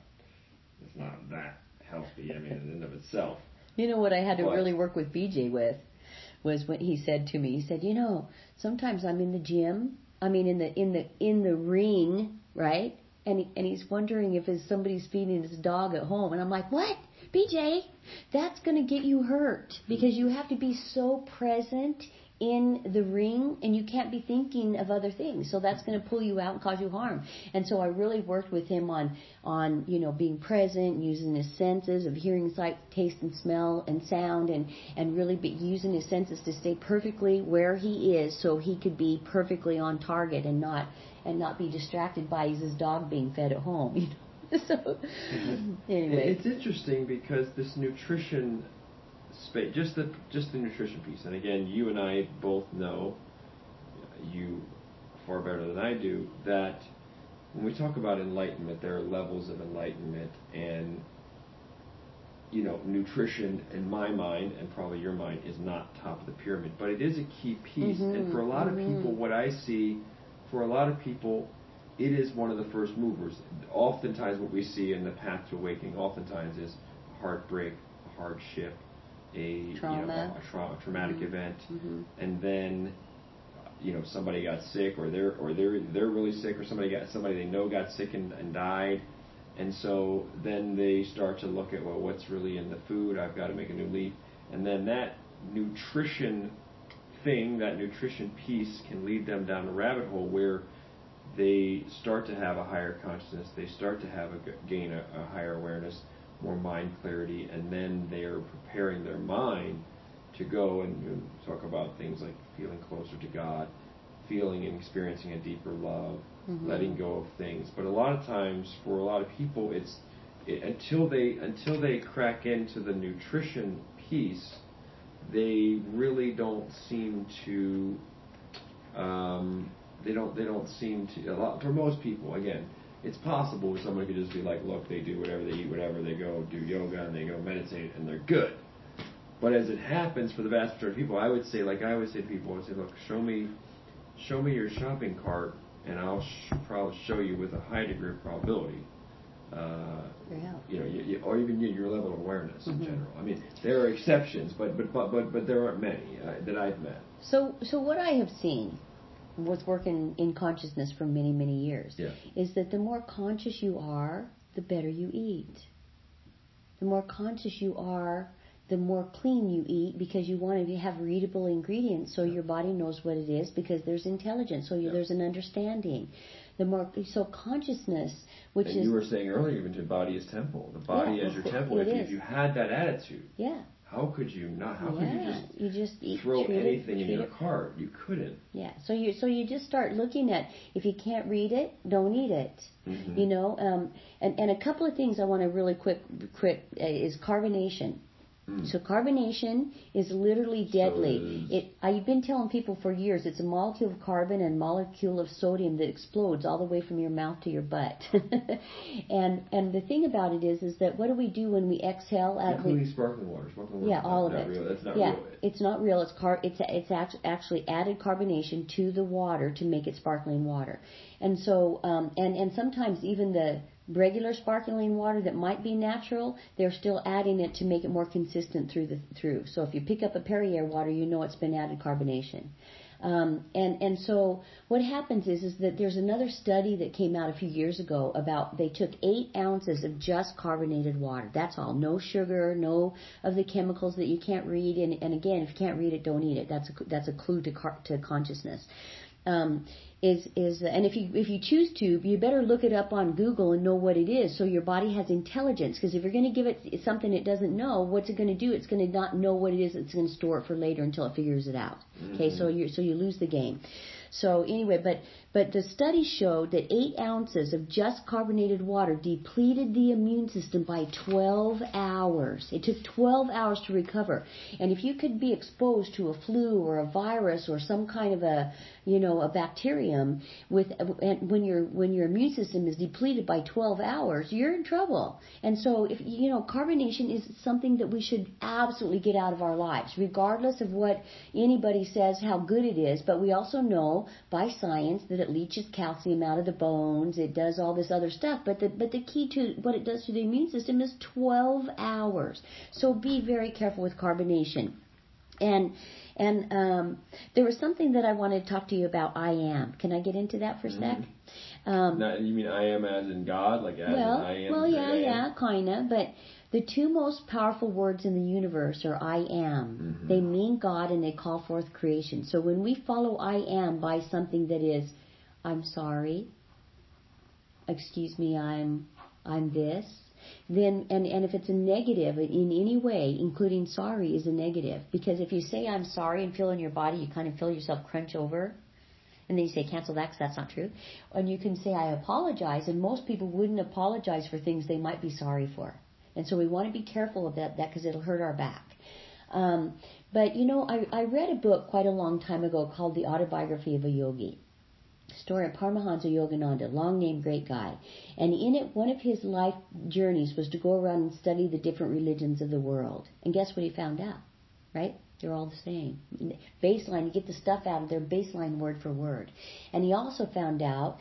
it's not that healthy. I mean, in and of itself. You know what I had to What? really work with BJ with was when he said to me, he said, "You know, sometimes I'm in the gym. I mean, in the in the in the ring, right? And he, and he's wondering if his, somebody's feeding his dog at home, and I'm like, what, BJ? That's going to get you hurt because you have to be so present." In the ring, and you can't be thinking of other things, so that's going to pull you out and cause you harm. And so I really worked with him on, on you know, being present, using his senses of hearing, sight, taste, and smell, and sound, and and really be using his senses to stay perfectly where he is, so he could be perfectly on target and not and not be distracted by his dog being fed at home. You know? so mm-hmm. anyway, It's interesting because this nutrition space, just the just the nutrition piece, and again, you and I both know, you far better than I do, that when we talk about enlightenment, there are levels of enlightenment, and you know, nutrition in my mind and probably your mind is not top of the pyramid, but it is a key piece. And Mhm, for a lot of mhm. people, what I see, for a lot of people, it is one of the first movers. Oftentimes, what we see in the path to awakening, oftentimes, is heartbreak, hardship, a you know Trauma. a, tra- traumatic Mhm. event, Mhm. and then you know somebody got sick, or they're or they're they're really sick, or somebody got somebody they know got sick and, and died. And so then they start to look at well, what's really in the food? I've got to make a new leap, and then that nutrition thing, that nutrition piece, can lead them down a rabbit hole where they start to have a higher consciousness, they start to have a gain a, a higher awareness, more mind clarity, and then they are preparing their mind to go and you know, talk about things like feeling closer to God, feeling and experiencing a deeper love, Mhm. letting go of things. But a lot of times, for a lot of people, it's it, until they until they crack into the nutrition piece, they really don't seem to. Um, they don't. They don't seem to. A lot for most people. Again, it's possible someone could just be like, look, they do whatever they eat, whatever they go do yoga and they go meditate and they're good. But as it happens for the vast majority of people, I would say, like I always say to people, I would say, look, show me, show me your shopping cart, and I'll sh- probably show you with a high degree of probability. Uh, Yeah. you know, you, you, or even your- your level of awareness in Mhm. general. I mean, there are exceptions, but but but but, but there aren't many uh, that I've met. So, so what I have seen with working in consciousness for many, many years Yeah. is that the more conscious you are, the better you eat. The more conscious you are, the more clean you eat because you want to have readable ingredients so your body knows what it is because there's intelligence, so you, Yeah. there's an understanding. The more so consciousness, which and is you were saying earlier, even to body is temple. The body Yeah, as your temple. If you, is. if you had that attitude, yeah, how could you not? How could you just you just eat, throw anything in your it cart? You couldn't. Yeah. So you so you just start looking at if you can't read it, don't eat it. Mhm. You know, um, and and a couple of things I want to really quick quick uh, is carbonation. So carbonation is literally deadly. is- it I've been telling people for years it's a molecule of carbon and molecule of sodium that explodes all the way from your mouth to your butt. and and the thing about it is is that what do we do when we exhale out Including sparkling water. Sparkling water. yeah, all of it. Real. That's not yeah, real. it's not real. It's car. It's it's act- actually added carbonation to the water to make it sparkling water, and so um, and and sometimes even the regular sparkling water that might be natural, they're still adding it to make it more consistent through the through. So if you pick up a Perrier water, you know it's been added carbonation. Um, and and so what happens is is that there's another study that came out a few years ago about they took eight ounces of just carbonated water. That's all, no sugar, no of the chemicals that you can't read. And, and again, if you can't read it, don't eat it. That's a, that's a clue to car, to consciousness. Um, is is and if you if you choose to, you better look it up on Google and know what it is, so your body has intelligence. Because if you're going to give it something it doesn't know, what's it going to do? It's going to not know what it is. It's going to store it for later until it figures it out. Okay, so you so you lose the game. So anyway, but but the study showed that eight ounces of just carbonated water depleted the immune system by 12 hours. It took 12 hours to recover. And if you could be exposed to a flu or a virus or some kind of a you know a bacterium with and when your when your immune system is depleted by 12 hours, you're in trouble. And so if you know carbonation is something that we should absolutely get out of our lives, regardless of what anybody says how good it is. But we also know by science that it leaches calcium out of the bones. It does all this other stuff. But the but the key to what it does to the immune system is 12 hours. So be very careful with carbonation. And and um, there was something that I wanted to talk to you about. I am. Can I get into that for a sec? Um, Not, you mean I am as in God, like as well, in I am. well, yeah, I am? yeah, kinda. But the two most powerful words in the universe are I am. Mhm. They mean God and they call forth creation. So when we follow I am by something that is, I'm sorry, excuse me, I'm, I'm this, then and and if it's a negative in any way, including sorry, is a negative. Because if you say I'm sorry and feel in your body, you kind of feel yourself crunch over. And then you say cancel that because that's not true. And you can say I apologize, and most people wouldn't apologize for things they might be sorry for. And so we want to be careful about that because it'll hurt our back. Um, but you know, I, I read a book quite a long time ago called The Autobiography of a Yogi. Story of Paramahansa Yogananda, long name great guy. And in it, one of his life journeys was to go around and study the different religions of the world. And guess what he found out? Right? They're all the same. Baseline, you get the stuff out of their baseline word for word. And he also found out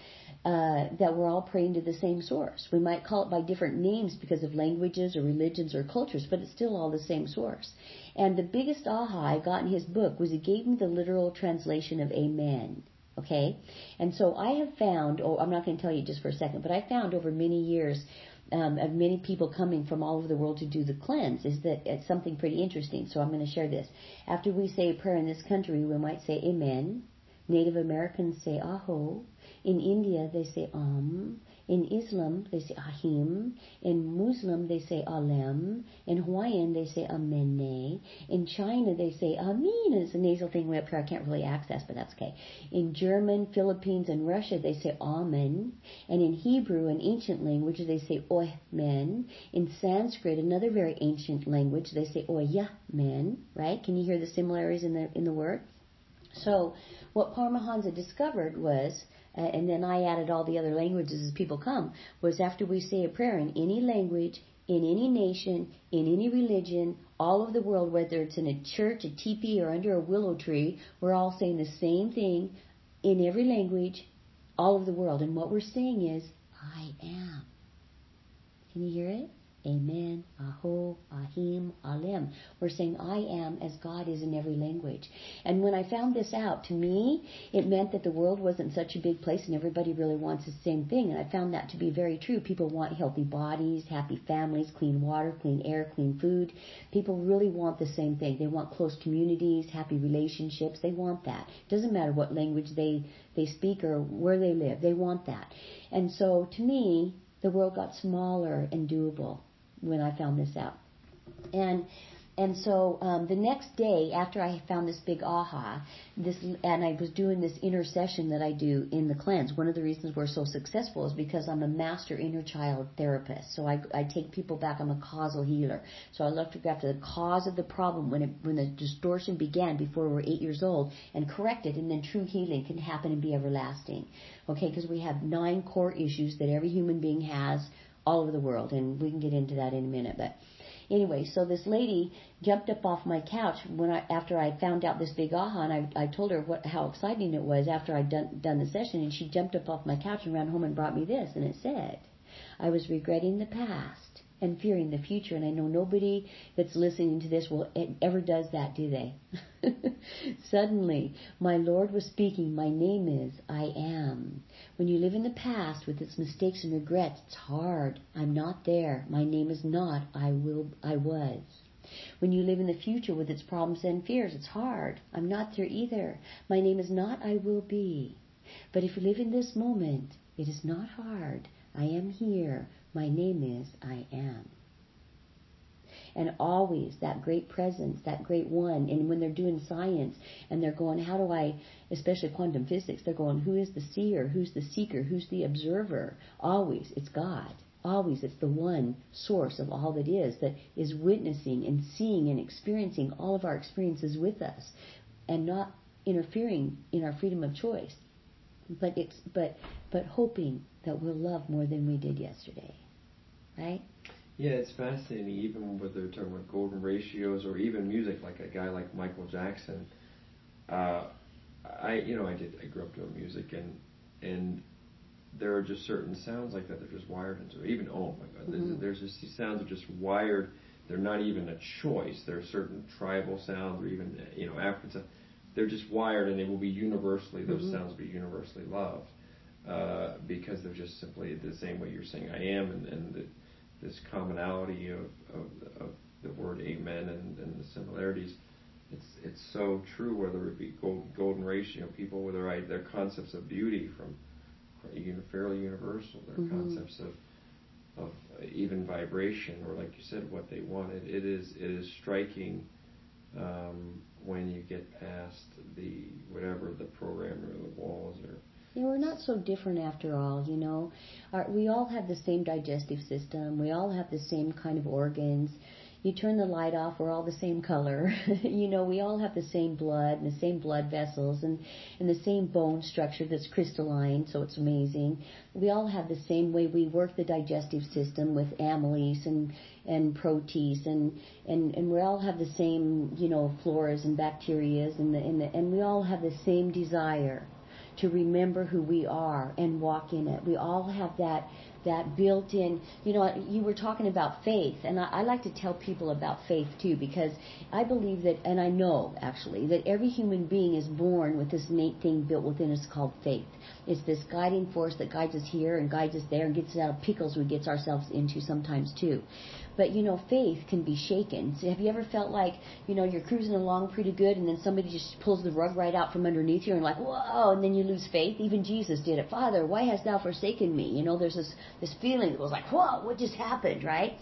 uh, that we're all praying to the same source. We might call it by different names because of languages or religions or cultures, but it's still all the same source. And the biggest aha I got in his book was he gave me the literal translation of Amen. Okay? And so I have found, oh, I'm not going to tell you just for a second, but I found over many years um, of many people coming from all over the world to do the cleanse is that it's something pretty interesting. So I'm going to share this. After we say a prayer in this country, we might say Amen. Native Americans say Aho. In India, they say Om. In Islam, they say Ahim. In Muslim, they say Alem. In Hawaiian, they say Amene. In China, they say Amin. It's a nasal thing way up here I can't really access, but that's okay. In German, Philippines, and Russia, they say Amen. And in Hebrew, an ancient language, they say Ohmen. In Sanskrit, another very ancient language, they say Oyamen. Right? Can you hear the similarities in the in the word? So, what Paramahansa discovered was, Uh, and then I added all the other languages as people come, was after we say a prayer in any language, in any nation, in any religion, all over the world, whether it's in a church, a teepee, or under a willow tree, we're all saying the same thing in every language, all over the world. And what we're saying is, I am. Can you hear it? Amen, Aho, Ahim, Alem. We're saying I am as God is in every language. And when I found this out, to me, it meant that the world wasn't such a big place and everybody really wants the same thing. And I found that to be very true. People want healthy bodies, happy families, clean water, clean air, clean food. People really want the same thing. They want close communities, happy relationships. They want that. It doesn't matter what language they, they speak or where they live. They want that. And so to me, the world got smaller and doable when I found this out. And and so um, the next day, after I found this big aha, this and I was doing this inner session that I do in the cleanse. One of the reasons we're so successful is because I'm a master inner child therapist. So I, I take people back. I'm a causal healer. So I look to go after the cause of the problem when it, when the distortion began before we're eight years old and correct it, and then true healing can happen and be everlasting. Okay, because we have nine core issues that every human being has all over the world, and we can get into that in a minute, but Anyway, so this lady jumped up off my couch when I after I found out this big aha, and I, I told her what how exciting it was after I'd done done the session, and she jumped up off my couch and ran home and brought me this, and it said, "I was regretting the past and fearing the future. And I know nobody that's listening to this will ever does that, do they? Suddenly, my Lord was speaking. My name is I am. When you live in the past with its mistakes and regrets, it's hard. I'm not there. My name is not I will. I was. When you live in the future with its problems and fears, it's hard. I'm not there either. My name is not I will be. But if you live in this moment, it is not hard. I am here. My name is I am. And always that great presence, that great one. And when they're doing science and they're going, how do I, especially quantum physics, they're going, who is the seer? Who's the seeker? Who's the observer? Always, it's God. Always, it's the one source of all that is that is witnessing and seeing and experiencing all of our experiences with us and not interfering in our freedom of choice. But it's but but hoping that we'll love more than we did yesterday right? Yeah, it's fascinating. Even when they're talking about golden ratios or even music, like a guy like Michael Jackson. Uh, I, you know, I did. I grew up doing music, and and there are just certain sounds like that. They're just wired into. It. Even oh my God, mm-hmm. there's, there's just these sounds are just wired. They're not even a choice. There are certain tribal sounds, or even you know African sounds. They're just wired, and they will be universally. Those mm-hmm. sounds will be universally loved uh, because they're just simply the same way you're saying I am, and, and the, this commonality of, of, of the word amen and, and, the similarities. It's it's so true whether it be gold, golden ratio, people with their their concepts of beauty from fairly universal, their mm-hmm. concepts of of even vibration or like you said what they want. It, it is it is striking um, when you get past the whatever the program or the walls or you know, we're not so different after all, you know. Our, we all have the same digestive system. We all have the same kind of organs. You turn the light off, we're all the same color. you know, we all have the same blood and the same blood vessels and, and the same bone structure that's crystalline, so it's amazing. We all have the same way we work the digestive system with amylase and, and protease and, and, and we all have the same, you know, floras and bacterias and the, and the, and we all have the same desire to remember who we are and walk in it. We all have that that built in. You know, you were talking about faith, and I, I like to tell people about faith too because I believe that, and I know actually that every human being is born with this innate thing built within us called faith. It's this guiding force that guides us here and guides us there and gets us out of pickles we get ourselves into sometimes too. But you know, faith can be shaken. So have you ever felt like you know you're cruising along pretty good, and then somebody just pulls the rug right out from underneath you, and like whoa, and then you lose faith? Even Jesus did it. Father, why hast thou forsaken me? You know, there's this this feeling that was like whoa, what just happened, right?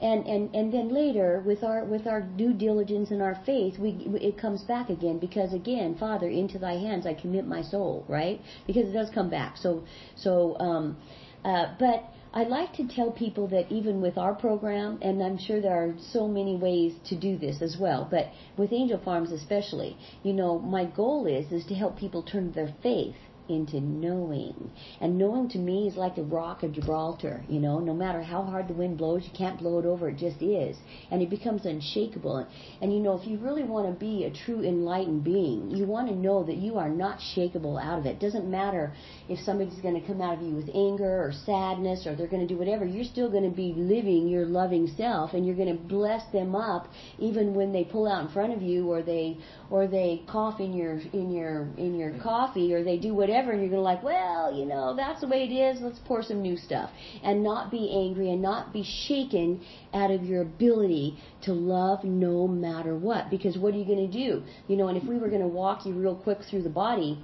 and and and then later with our with our due diligence and our faith we it comes back again because again father into thy hands i commit my soul right because it does come back so so um uh but I like to tell people that even with our program, and I'm sure there are so many ways to do this as well, but with Angel Farms especially, you know, my goal is is to help people turn their faith into knowing. And knowing to me is like the rock of Gibraltar, you know, no matter how hard the wind blows, you can't blow it over, it just is. And it becomes unshakable. And you know, if you really want to be a true enlightened being, you want to know that you are not shakable out of it. It doesn't matter if somebody's going to come out of you with anger or sadness or they're going to do whatever, you're still going to be living your loving self and you're going to bless them up even when they pull out in front of you or they or they cough in your in your in your coffee or they do whatever and you're going to like well you know that's the way it is let's pour some new stuff. And not be angry and not be shaken out of your ability to love no matter what. Because what are you going to do? You know and if we were going to walk you real quick through the body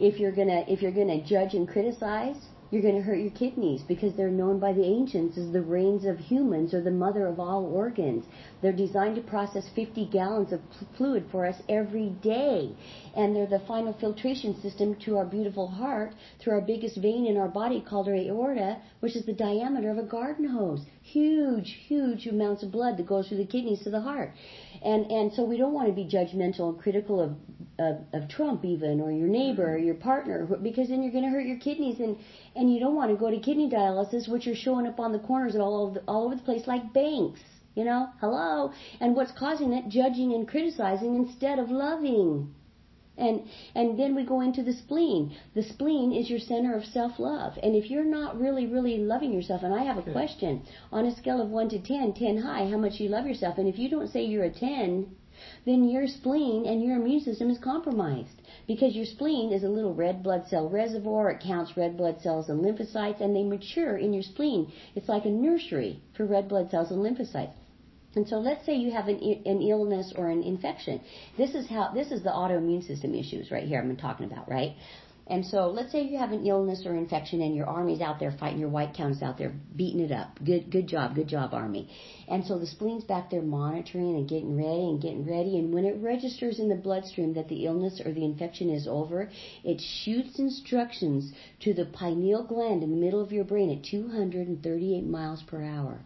if you're going to if you're going to judge and criticize you're going to hurt your kidneys because they're known by the ancients as the reins of humans or the mother of all organs. They're designed to process 50 gallons of fluid for us every day. And they're the final filtration system to our beautiful heart through our biggest vein in our body called our aorta, which is the diameter of a garden hose. Huge, huge amounts of blood that goes through the kidneys to the heart. And, and so we don't want to be judgmental and critical of, of, of Trump even or your neighbor or your partner because then you're going to hurt your kidneys and, and you don't want to go to kidney dialysis, which are showing up on the corners all over the, all over the place like banks. You know, hello. And what's causing it? Judging and criticizing instead of loving. And and then we go into the spleen. The spleen is your center of self-love. And if you're not really really loving yourself, and I have a okay. question on a scale of 1 to 10, 10 high, how much you love yourself? And if you don't say you're a 10, then your spleen and your immune system is compromised because your spleen is a little red blood cell reservoir. It counts red blood cells and lymphocytes, and they mature in your spleen. It's like a nursery for red blood cells and lymphocytes. And so let's say you have an, an illness or an infection. This is how this is the autoimmune system issues right here I'm been talking about, right? And so let's say you have an illness or infection and your army's out there fighting, your white count's out there beating it up. Good, good job, good job, army. And so the spleen's back there monitoring and getting ready and getting ready. And when it registers in the bloodstream that the illness or the infection is over, it shoots instructions to the pineal gland in the middle of your brain at 238 miles per hour.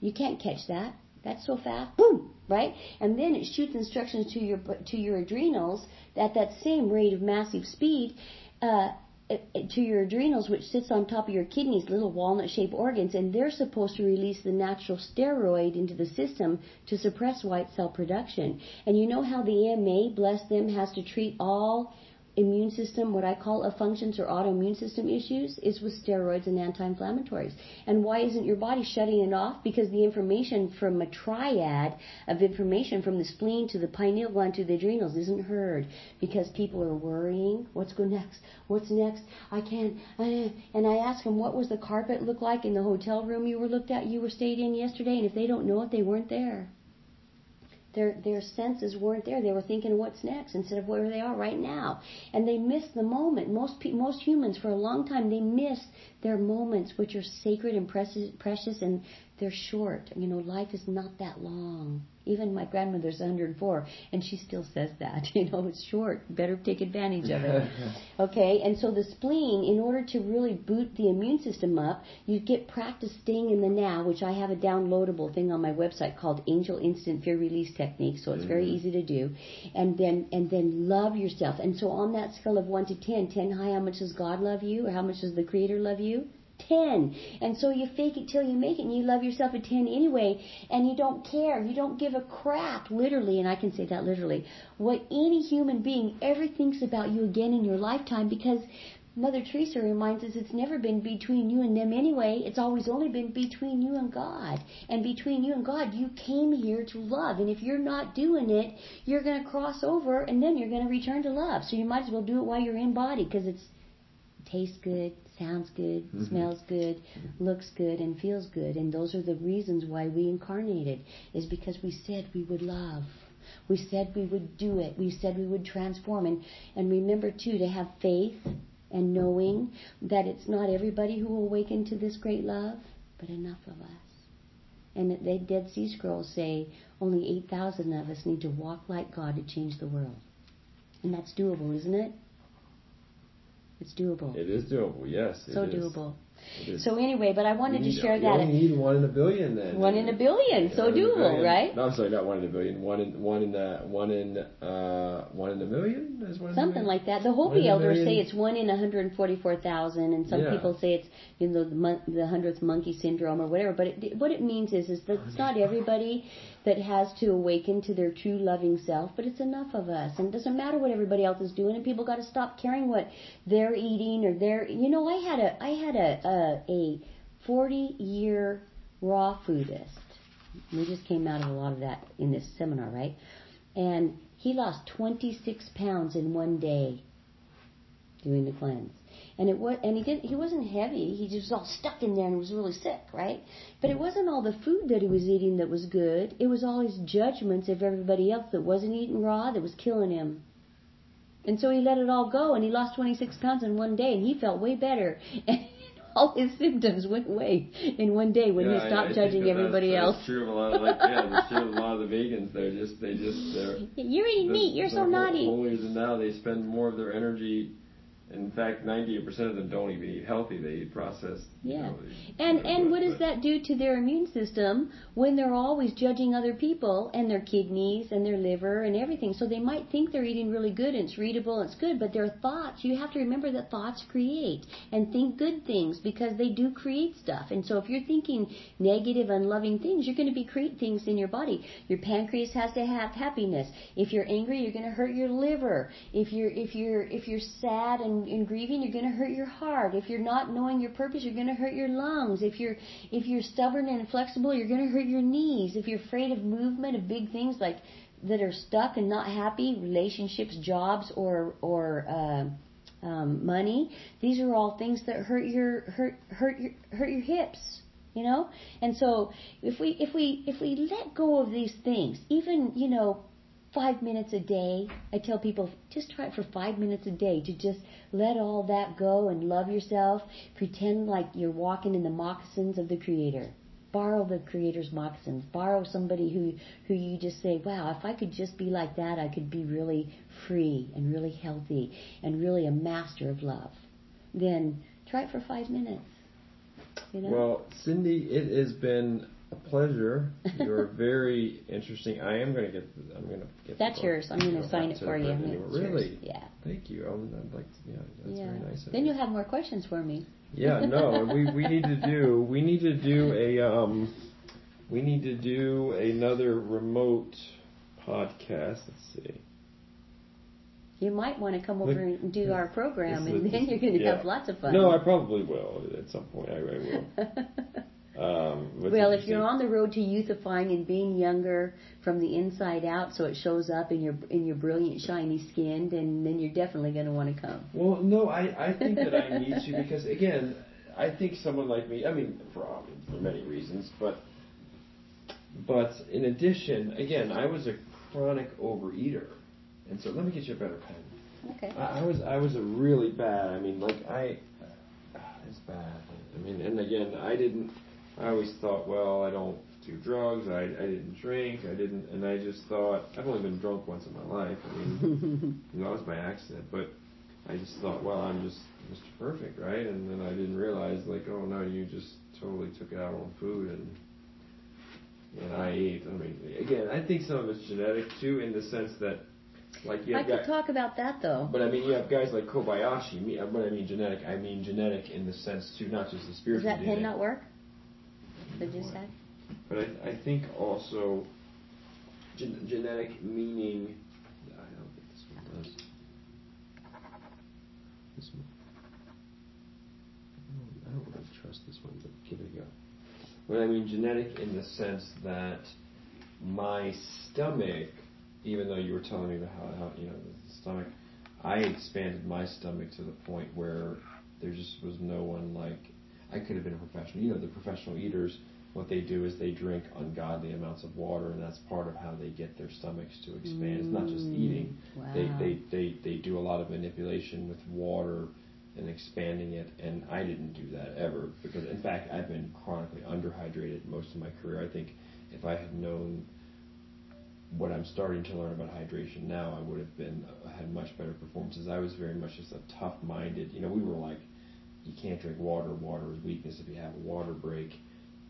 You can't catch that. That's so fast. Boom! Right? And then it shoots instructions to your to your adrenals at that same rate of massive speed. Uh, to your adrenals, which sits on top of your kidneys, little walnut-shaped organs, and they're supposed to release the natural steroid into the system to suppress white cell production. And you know how the AMA, bless them, has to treat all immune system, what I call a functions or autoimmune system issues, is with steroids and anti-inflammatories. And why isn't your body shutting it off? Because the information from a triad of information from the spleen to the pineal gland to the adrenals isn't heard because people are worrying. What's going next? What's next? I can't. And I ask them, what was the carpet look like in the hotel room you were looked at, you were stayed in yesterday? And if they don't know it, they weren't there their their senses weren't there. They were thinking what's next instead of where they are right now, and they miss the moment. Most pe- most humans for a long time they miss their moments, which are sacred and precious, precious, and they're short. You know, life is not that long. Even my grandmother's 104, and she still says that. You know, it's short. Better take advantage of it. okay, and so the spleen, in order to really boot the immune system up, you get practice staying in the now, which I have a downloadable thing on my website called Angel Instant Fear Release Technique. So it's mm-hmm. very easy to do, and then and then love yourself. And so on that scale of one to 10, 10 high, how much does God love you, or how much does the Creator love you? 10. And so you fake it till you make it and you love yourself a 10 anyway and you don't care. You don't give a crap, literally, and I can say that literally, what any human being ever thinks about you again in your lifetime because Mother Teresa reminds us it's never been between you and them anyway. It's always only been between you and God. And between you and God, you came here to love. And if you're not doing it, you're going to cross over and then you're going to return to love. So you might as well do it while you're in body because it tastes good, sounds good, mm-hmm. smells good, looks good, and feels good. And those are the reasons why we incarnated, is because we said we would love. We said we would do it. We said we would transform. And, and remember, too, to have faith and knowing that it's not everybody who will awaken to this great love, but enough of us. And the Dead Sea Scrolls say only 8,000 of us need to walk like God to change the world. And that's doable, isn't it? It's doable. It is doable, yes. So doable. So anyway, but I wanted need, to share you that. You need one in a billion then. One in a billion, so doable, right? No, I'm sorry, not one in a billion. One in one in uh, one in uh, one in a million is one. Something like that. The Hopi elders say it's one in 144,000, and some yeah. people say it's you know the mon- the hundredth monkey syndrome or whatever. But it, what it means is is that it's not everybody that has to awaken to their true loving self, but it's enough of us, and it doesn't matter what everybody else is doing, and people got to stop caring what they're eating or they're. You know, I had a I had a, a a, 40 year raw foodist. We just came out of a lot of that in this seminar, right? And he lost 26 pounds in one day doing the cleanse. And it was, and he didn't, he wasn't heavy. He just was all stuck in there and was really sick, right? But it wasn't all the food that he was eating that was good. It was all his judgments of everybody else that wasn't eating raw that was killing him. And so he let it all go and he lost 26 pounds in one day and he felt way better. And all his symptoms went away in one day when yeah, he stopped I, I judging everybody that's, else. That's true of a lot of like yeah, that's true of a lot of the vegans. They're just they just they're You're eating the- meat. You're so naughty. now they spend more of their energy. In fact, 98% of them don't even eat healthy. They eat processed. you Yeah. know, And and what but- does that do to their immune system when they're always judging other people and their kidneys and their liver and everything? So they might think they're eating really good and it's readable and it's good, but their thoughts, you have to remember that thoughts create and think good things because they do create stuff. And so if you're thinking negative, unloving things, you're going to be create things in your body. Your pancreas has to have happiness. If you're angry, you're going to hurt your liver. If you're if you're if you're sad and, and grieving, you're going to hurt your heart. If you're not knowing your purpose, you're going to hurt your lungs. If you're if you're stubborn and inflexible, you're going to hurt your knees. If you're afraid of movement of big things like that are stuck and not happy, relationships, jobs, or or uh, um, money, these are all things that hurt your hurt hurt your hurt your hips. You know, and so if we if we if we let go of these things, even you know five minutes a day. I tell people just try it for five minutes a day to just let all that go and love yourself. Pretend like you're walking in the moccasins of the Creator. Borrow the Creator's moccasins. Borrow somebody who who you just say, "Wow, if I could just be like that, I could be really free and really healthy and really a master of love." Then try it for five minutes. You know. Well, Cindy, it has been pleasure. You're very interesting. I am going to get. The, I'm going to get. That's yours. I'm going to sign it for you. It's yours. Really? Yeah. Thank you. Um, I'd like. To, yeah, that's yeah. very nice. of then you. you'll have more questions for me. Yeah, no, we we need to do we need to do a um we need to do another remote podcast. Let's see. You might want to come over Look, and do our program, and then you're going to yeah. have lots of fun. No, I probably will at some point. I, I will. Um, well, if you're on the road to youthifying and being younger from the inside out, so it shows up in your in your brilliant, shiny skin, then then you're definitely going to want to come. Well, no, I, I think that I need to because again, I think someone like me. I mean, for for many reasons, but but in addition, again, I was a chronic overeater, and so let me get you a better pen. Okay. I, I was I was a really bad. I mean, like I, it's bad. I mean, and again, I didn't. I always thought, well, I don't do drugs. I I didn't drink. I didn't, and I just thought I've only been drunk once in my life. I mean, you know, that was by accident, but I just thought, well, I'm just Mr. Perfect, right? And then I didn't realize, like, oh no, you just totally took it out on food and. And I ate. I mean, again, I think some of it's genetic too, in the sense that, like, you I could guys, talk about that though. but I mean, you have guys like Kobayashi. Me, when I mean genetic, I mean genetic in the sense too, not just the Does that DNA. not work? Had? But I, I think also gen- genetic meaning. I don't think this one does. This one. I don't, really trust this one, but give it a go. But I mean genetic in the sense that my stomach, even though you were telling me about how, how you know the stomach, I expanded my stomach to the point where there just was no one like I could have been a professional. You know, the professional eaters, what they do is they drink ungodly amounts of water, and that's part of how they get their stomachs to expand. It's not just Mm, eating. They, wow. they, they, they do a lot of manipulation with water and expanding it, and I didn't do that ever because, in fact, I've been chronically underhydrated most of my career. I think if I had known what I'm starting to learn about hydration now, I would have been uh, had much better performances. I was very much just a tough-minded. You know, we were like, you can't drink water. Water is weakness. If you have a water break,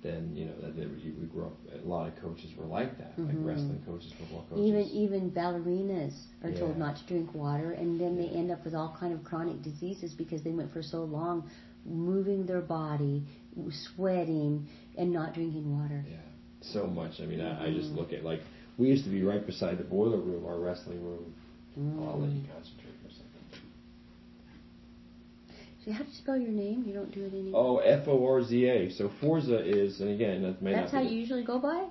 then you know that we grew up. A lot of coaches were like that, like Mhm. wrestling coaches, football coaches. Even even ballerinas are told not to drink water, and then they end up with all kind of chronic diseases because they went for so long moving their body, sweating, and not drinking water. Yeah, so much. I mean, I, I just Mhm. look at like we used to be right beside the boiler room, our wrestling room. Mm. I'll let you concentrate for a second. How do you spell your name? You don't do it anymore. Oh, F O R Z A. So Forza is, and again, that may That's not how be you usually go by. it?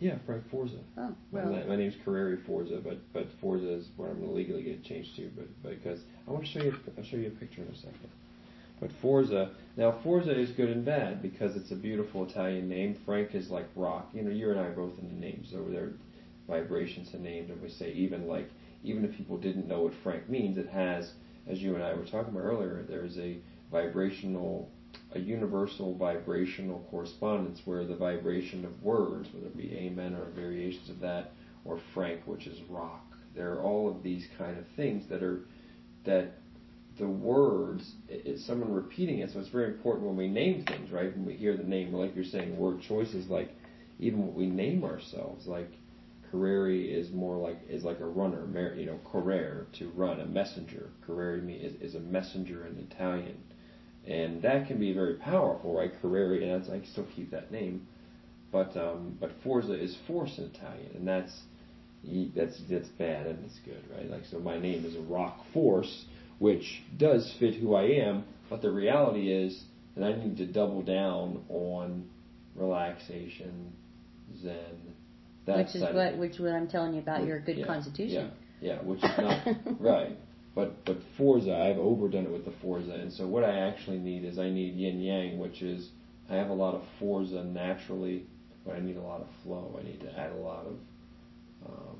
Yeah, Frank Forza. Oh My, well. my name's Carreri Forza, but but Forza is what I'm gonna legally get changed to. But because I want to show you, I'll show you a picture in a second. But Forza, now Forza is good and bad because it's a beautiful Italian name. Frank is like rock. You know, you and I are both in the names over there, vibrations and names. And we say even like even if people didn't know what Frank means, it has, as you and I were talking about earlier, there is a vibrational a universal vibrational correspondence where the vibration of words, whether it be amen or variations of that, or frank, which is rock, there are all of these kind of things that are that the words, it's someone repeating it, so it's very important when we name things, right? When we hear the name, like you're saying, word choices, like even what we name ourselves, like Carreri is more like is like a runner, you know, correre to run, a messenger. Carreri is, is a messenger in Italian, and that can be very powerful, right? Carreri, and I still keep that name, but um, but Forza is force in Italian, and that's that's that's bad and it's good, right? Like so, my name is a rock force, which does fit who I am, but the reality is that I need to double down on relaxation, Zen that which is what which what I'm telling you about your good yeah, constitution. Yeah, yeah, which is not right. But but Forza, I've overdone it with the Forza, and so what I actually need is I need Yin Yang, which is I have a lot of Forza naturally, but I need a lot of flow. I need to add a lot of, um,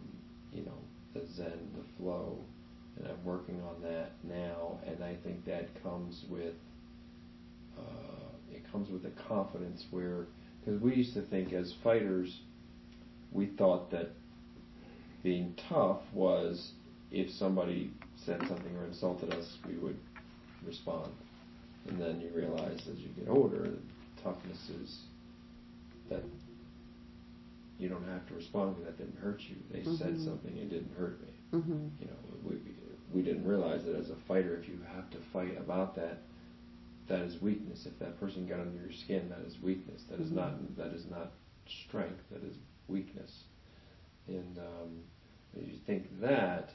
you know, the Zen, the flow, and I'm working on that now. And I think that comes with uh, it comes with a confidence where because we used to think as fighters we thought that being tough was if somebody said something or insulted us, we would respond. And then you realize as you get older, toughness is that you don't have to respond because that didn't hurt you. They mm-hmm. said something it didn't hurt me. Mm-hmm. You know, we, we didn't realize that as a fighter, if you have to fight about that, that is weakness. If that person got under your skin, that is weakness. That mm-hmm. is not that is not strength. That is weakness. And um, as you think that,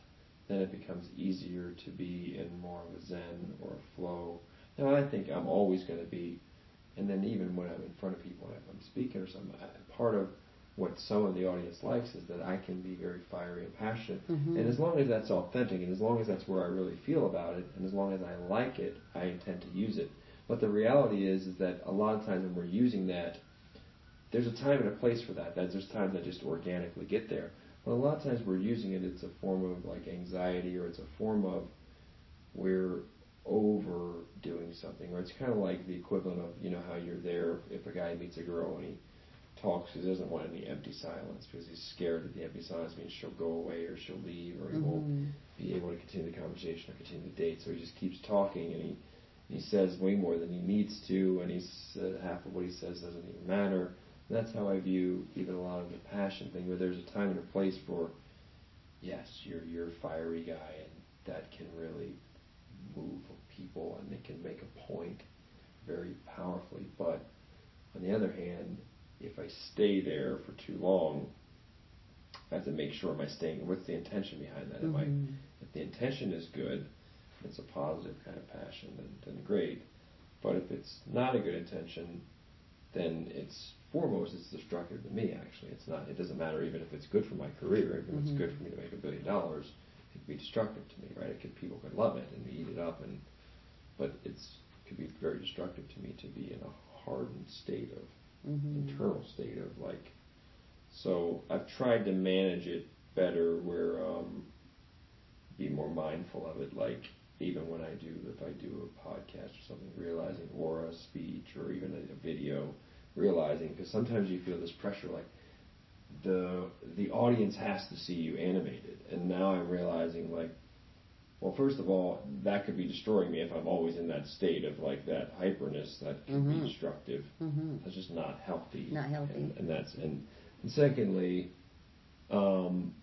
then it becomes easier to be in more of a zen or a flow. Now, I think I'm always going to be, and then even when I'm in front of people, if I'm speaking or something, part of what some of the audience likes is that I can be very fiery and passionate. Mm-hmm. And as long as that's authentic, and as long as that's where I really feel about it, and as long as I like it, I intend to use it. But the reality is, is that a lot of times when we're using that, there's a time and a place for that. There's times that just organically get there. But a lot of times we're using it, it's a form of like anxiety or it's a form of we're overdoing something. Or it's kind of like the equivalent of, you know, how you're there if a guy meets a girl and he talks, he doesn't want any empty silence because he's scared that the empty silence means she'll go away or she'll leave or he mm-hmm. won't be able to continue the conversation or continue the date. So he just keeps talking and he he says way more than he needs to, and he's uh, half of what he says doesn't even matter that's how I view even a lot of the passion thing, where there's a time and a place for, yes, you're you're a fiery guy, and that can really move people, and they can make a point very powerfully. But on the other hand, if I stay there for too long, I have to make sure am I staying. What's the intention behind that? Mm-hmm. Am I, if the intention is good, it's a positive kind of passion, then, then great. But if it's not a good intention, then it's foremost it's destructive to me. Actually, it's not. It doesn't matter even if it's good for my career. Even if mm-hmm. it's good for me to make a billion dollars, it could be destructive to me, right? It could people could love it and eat it up, and but it's it could be very destructive to me to be in a hardened state of mm-hmm. internal state of like. So I've tried to manage it better, where um, be more mindful of it, like even when I do, if I do a podcast or something, realizing or a speech or even a, a video, realizing because sometimes you feel this pressure like the the audience has to see you animated, and now I'm realizing like, well, first of all, that could be destroying me if I'm always in that state of like that hyperness that can mm-hmm. be destructive. Mm-hmm. That's just not healthy. Not healthy. And, and that's and, and secondly, um,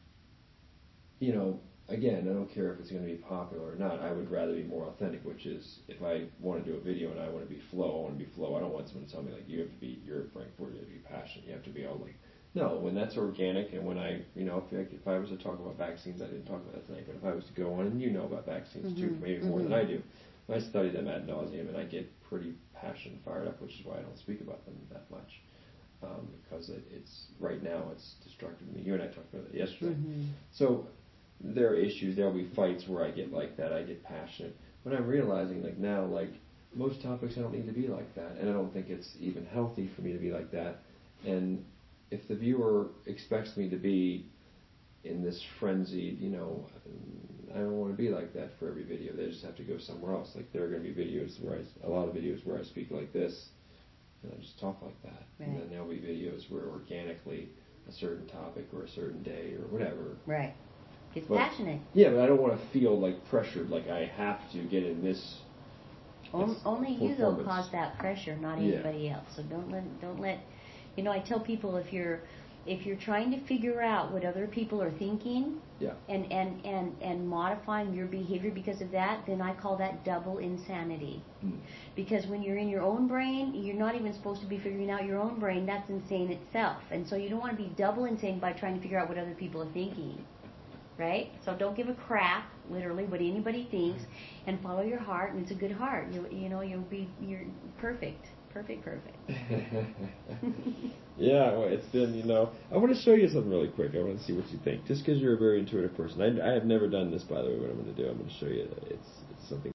you know, again, I don't care if it's going to be popular or not. I would rather be more authentic, which is if I want to do a video and I want to be flow, I want to be flow. I don't want someone to tell me like you have to be you're Frank Forza, you have to be passionate, you have to be all like. No, when that's organic and when I, you know, if, if I was to talk about vaccines, I didn't talk about that tonight, but if I was to go on, and you know about vaccines mm-hmm. too, maybe mm-hmm. more than I do, I study them ad nauseum and I get pretty passionate, fired up, which is why I don't speak about them that much. Um, because it, it's right now it's destructive to me. You and I talked about it yesterday. Mm-hmm. So there are issues, there'll be fights where I get like that, I get passionate. But I'm realizing like now, like most topics I don't need to be like that. And I don't think it's even healthy for me to be like that. And if the viewer expects me to be in this frenzied, you know, I don't want to be like that for every video. They just have to go somewhere else. Like there are going to be videos where I, a lot of videos where I speak like this, and I just talk like that. Right. And then there'll be videos where organically a certain topic or a certain day or whatever. Right. It's But- passionate. Yeah, but I don't want to feel like pressured, like I have to get in this. On, only you though performance. cause that pressure, not Yeah. anybody else. So don't let don't let you know. I tell people if you're if you're trying to figure out what other people are thinking Yeah. and and and and modifying your behavior because of that, then I call that double insanity. Mm. Because when you're in your own brain, you're not even supposed to be figuring out your own brain. That's insane itself. And so you don't want to be double insane by trying to figure out what other people are thinking. Right? So don't give a crap, literally, what anybody thinks, and follow your heart. And it's a good heart. You you know you'll be you're perfect, perfect, perfect. yeah, well, it's been, you know, I want to show you something really quick. I want to see what you think. Just because you're a very intuitive person. I, I have never done this, by the way, what I'm going to do. I'm going to show you. It's, it's something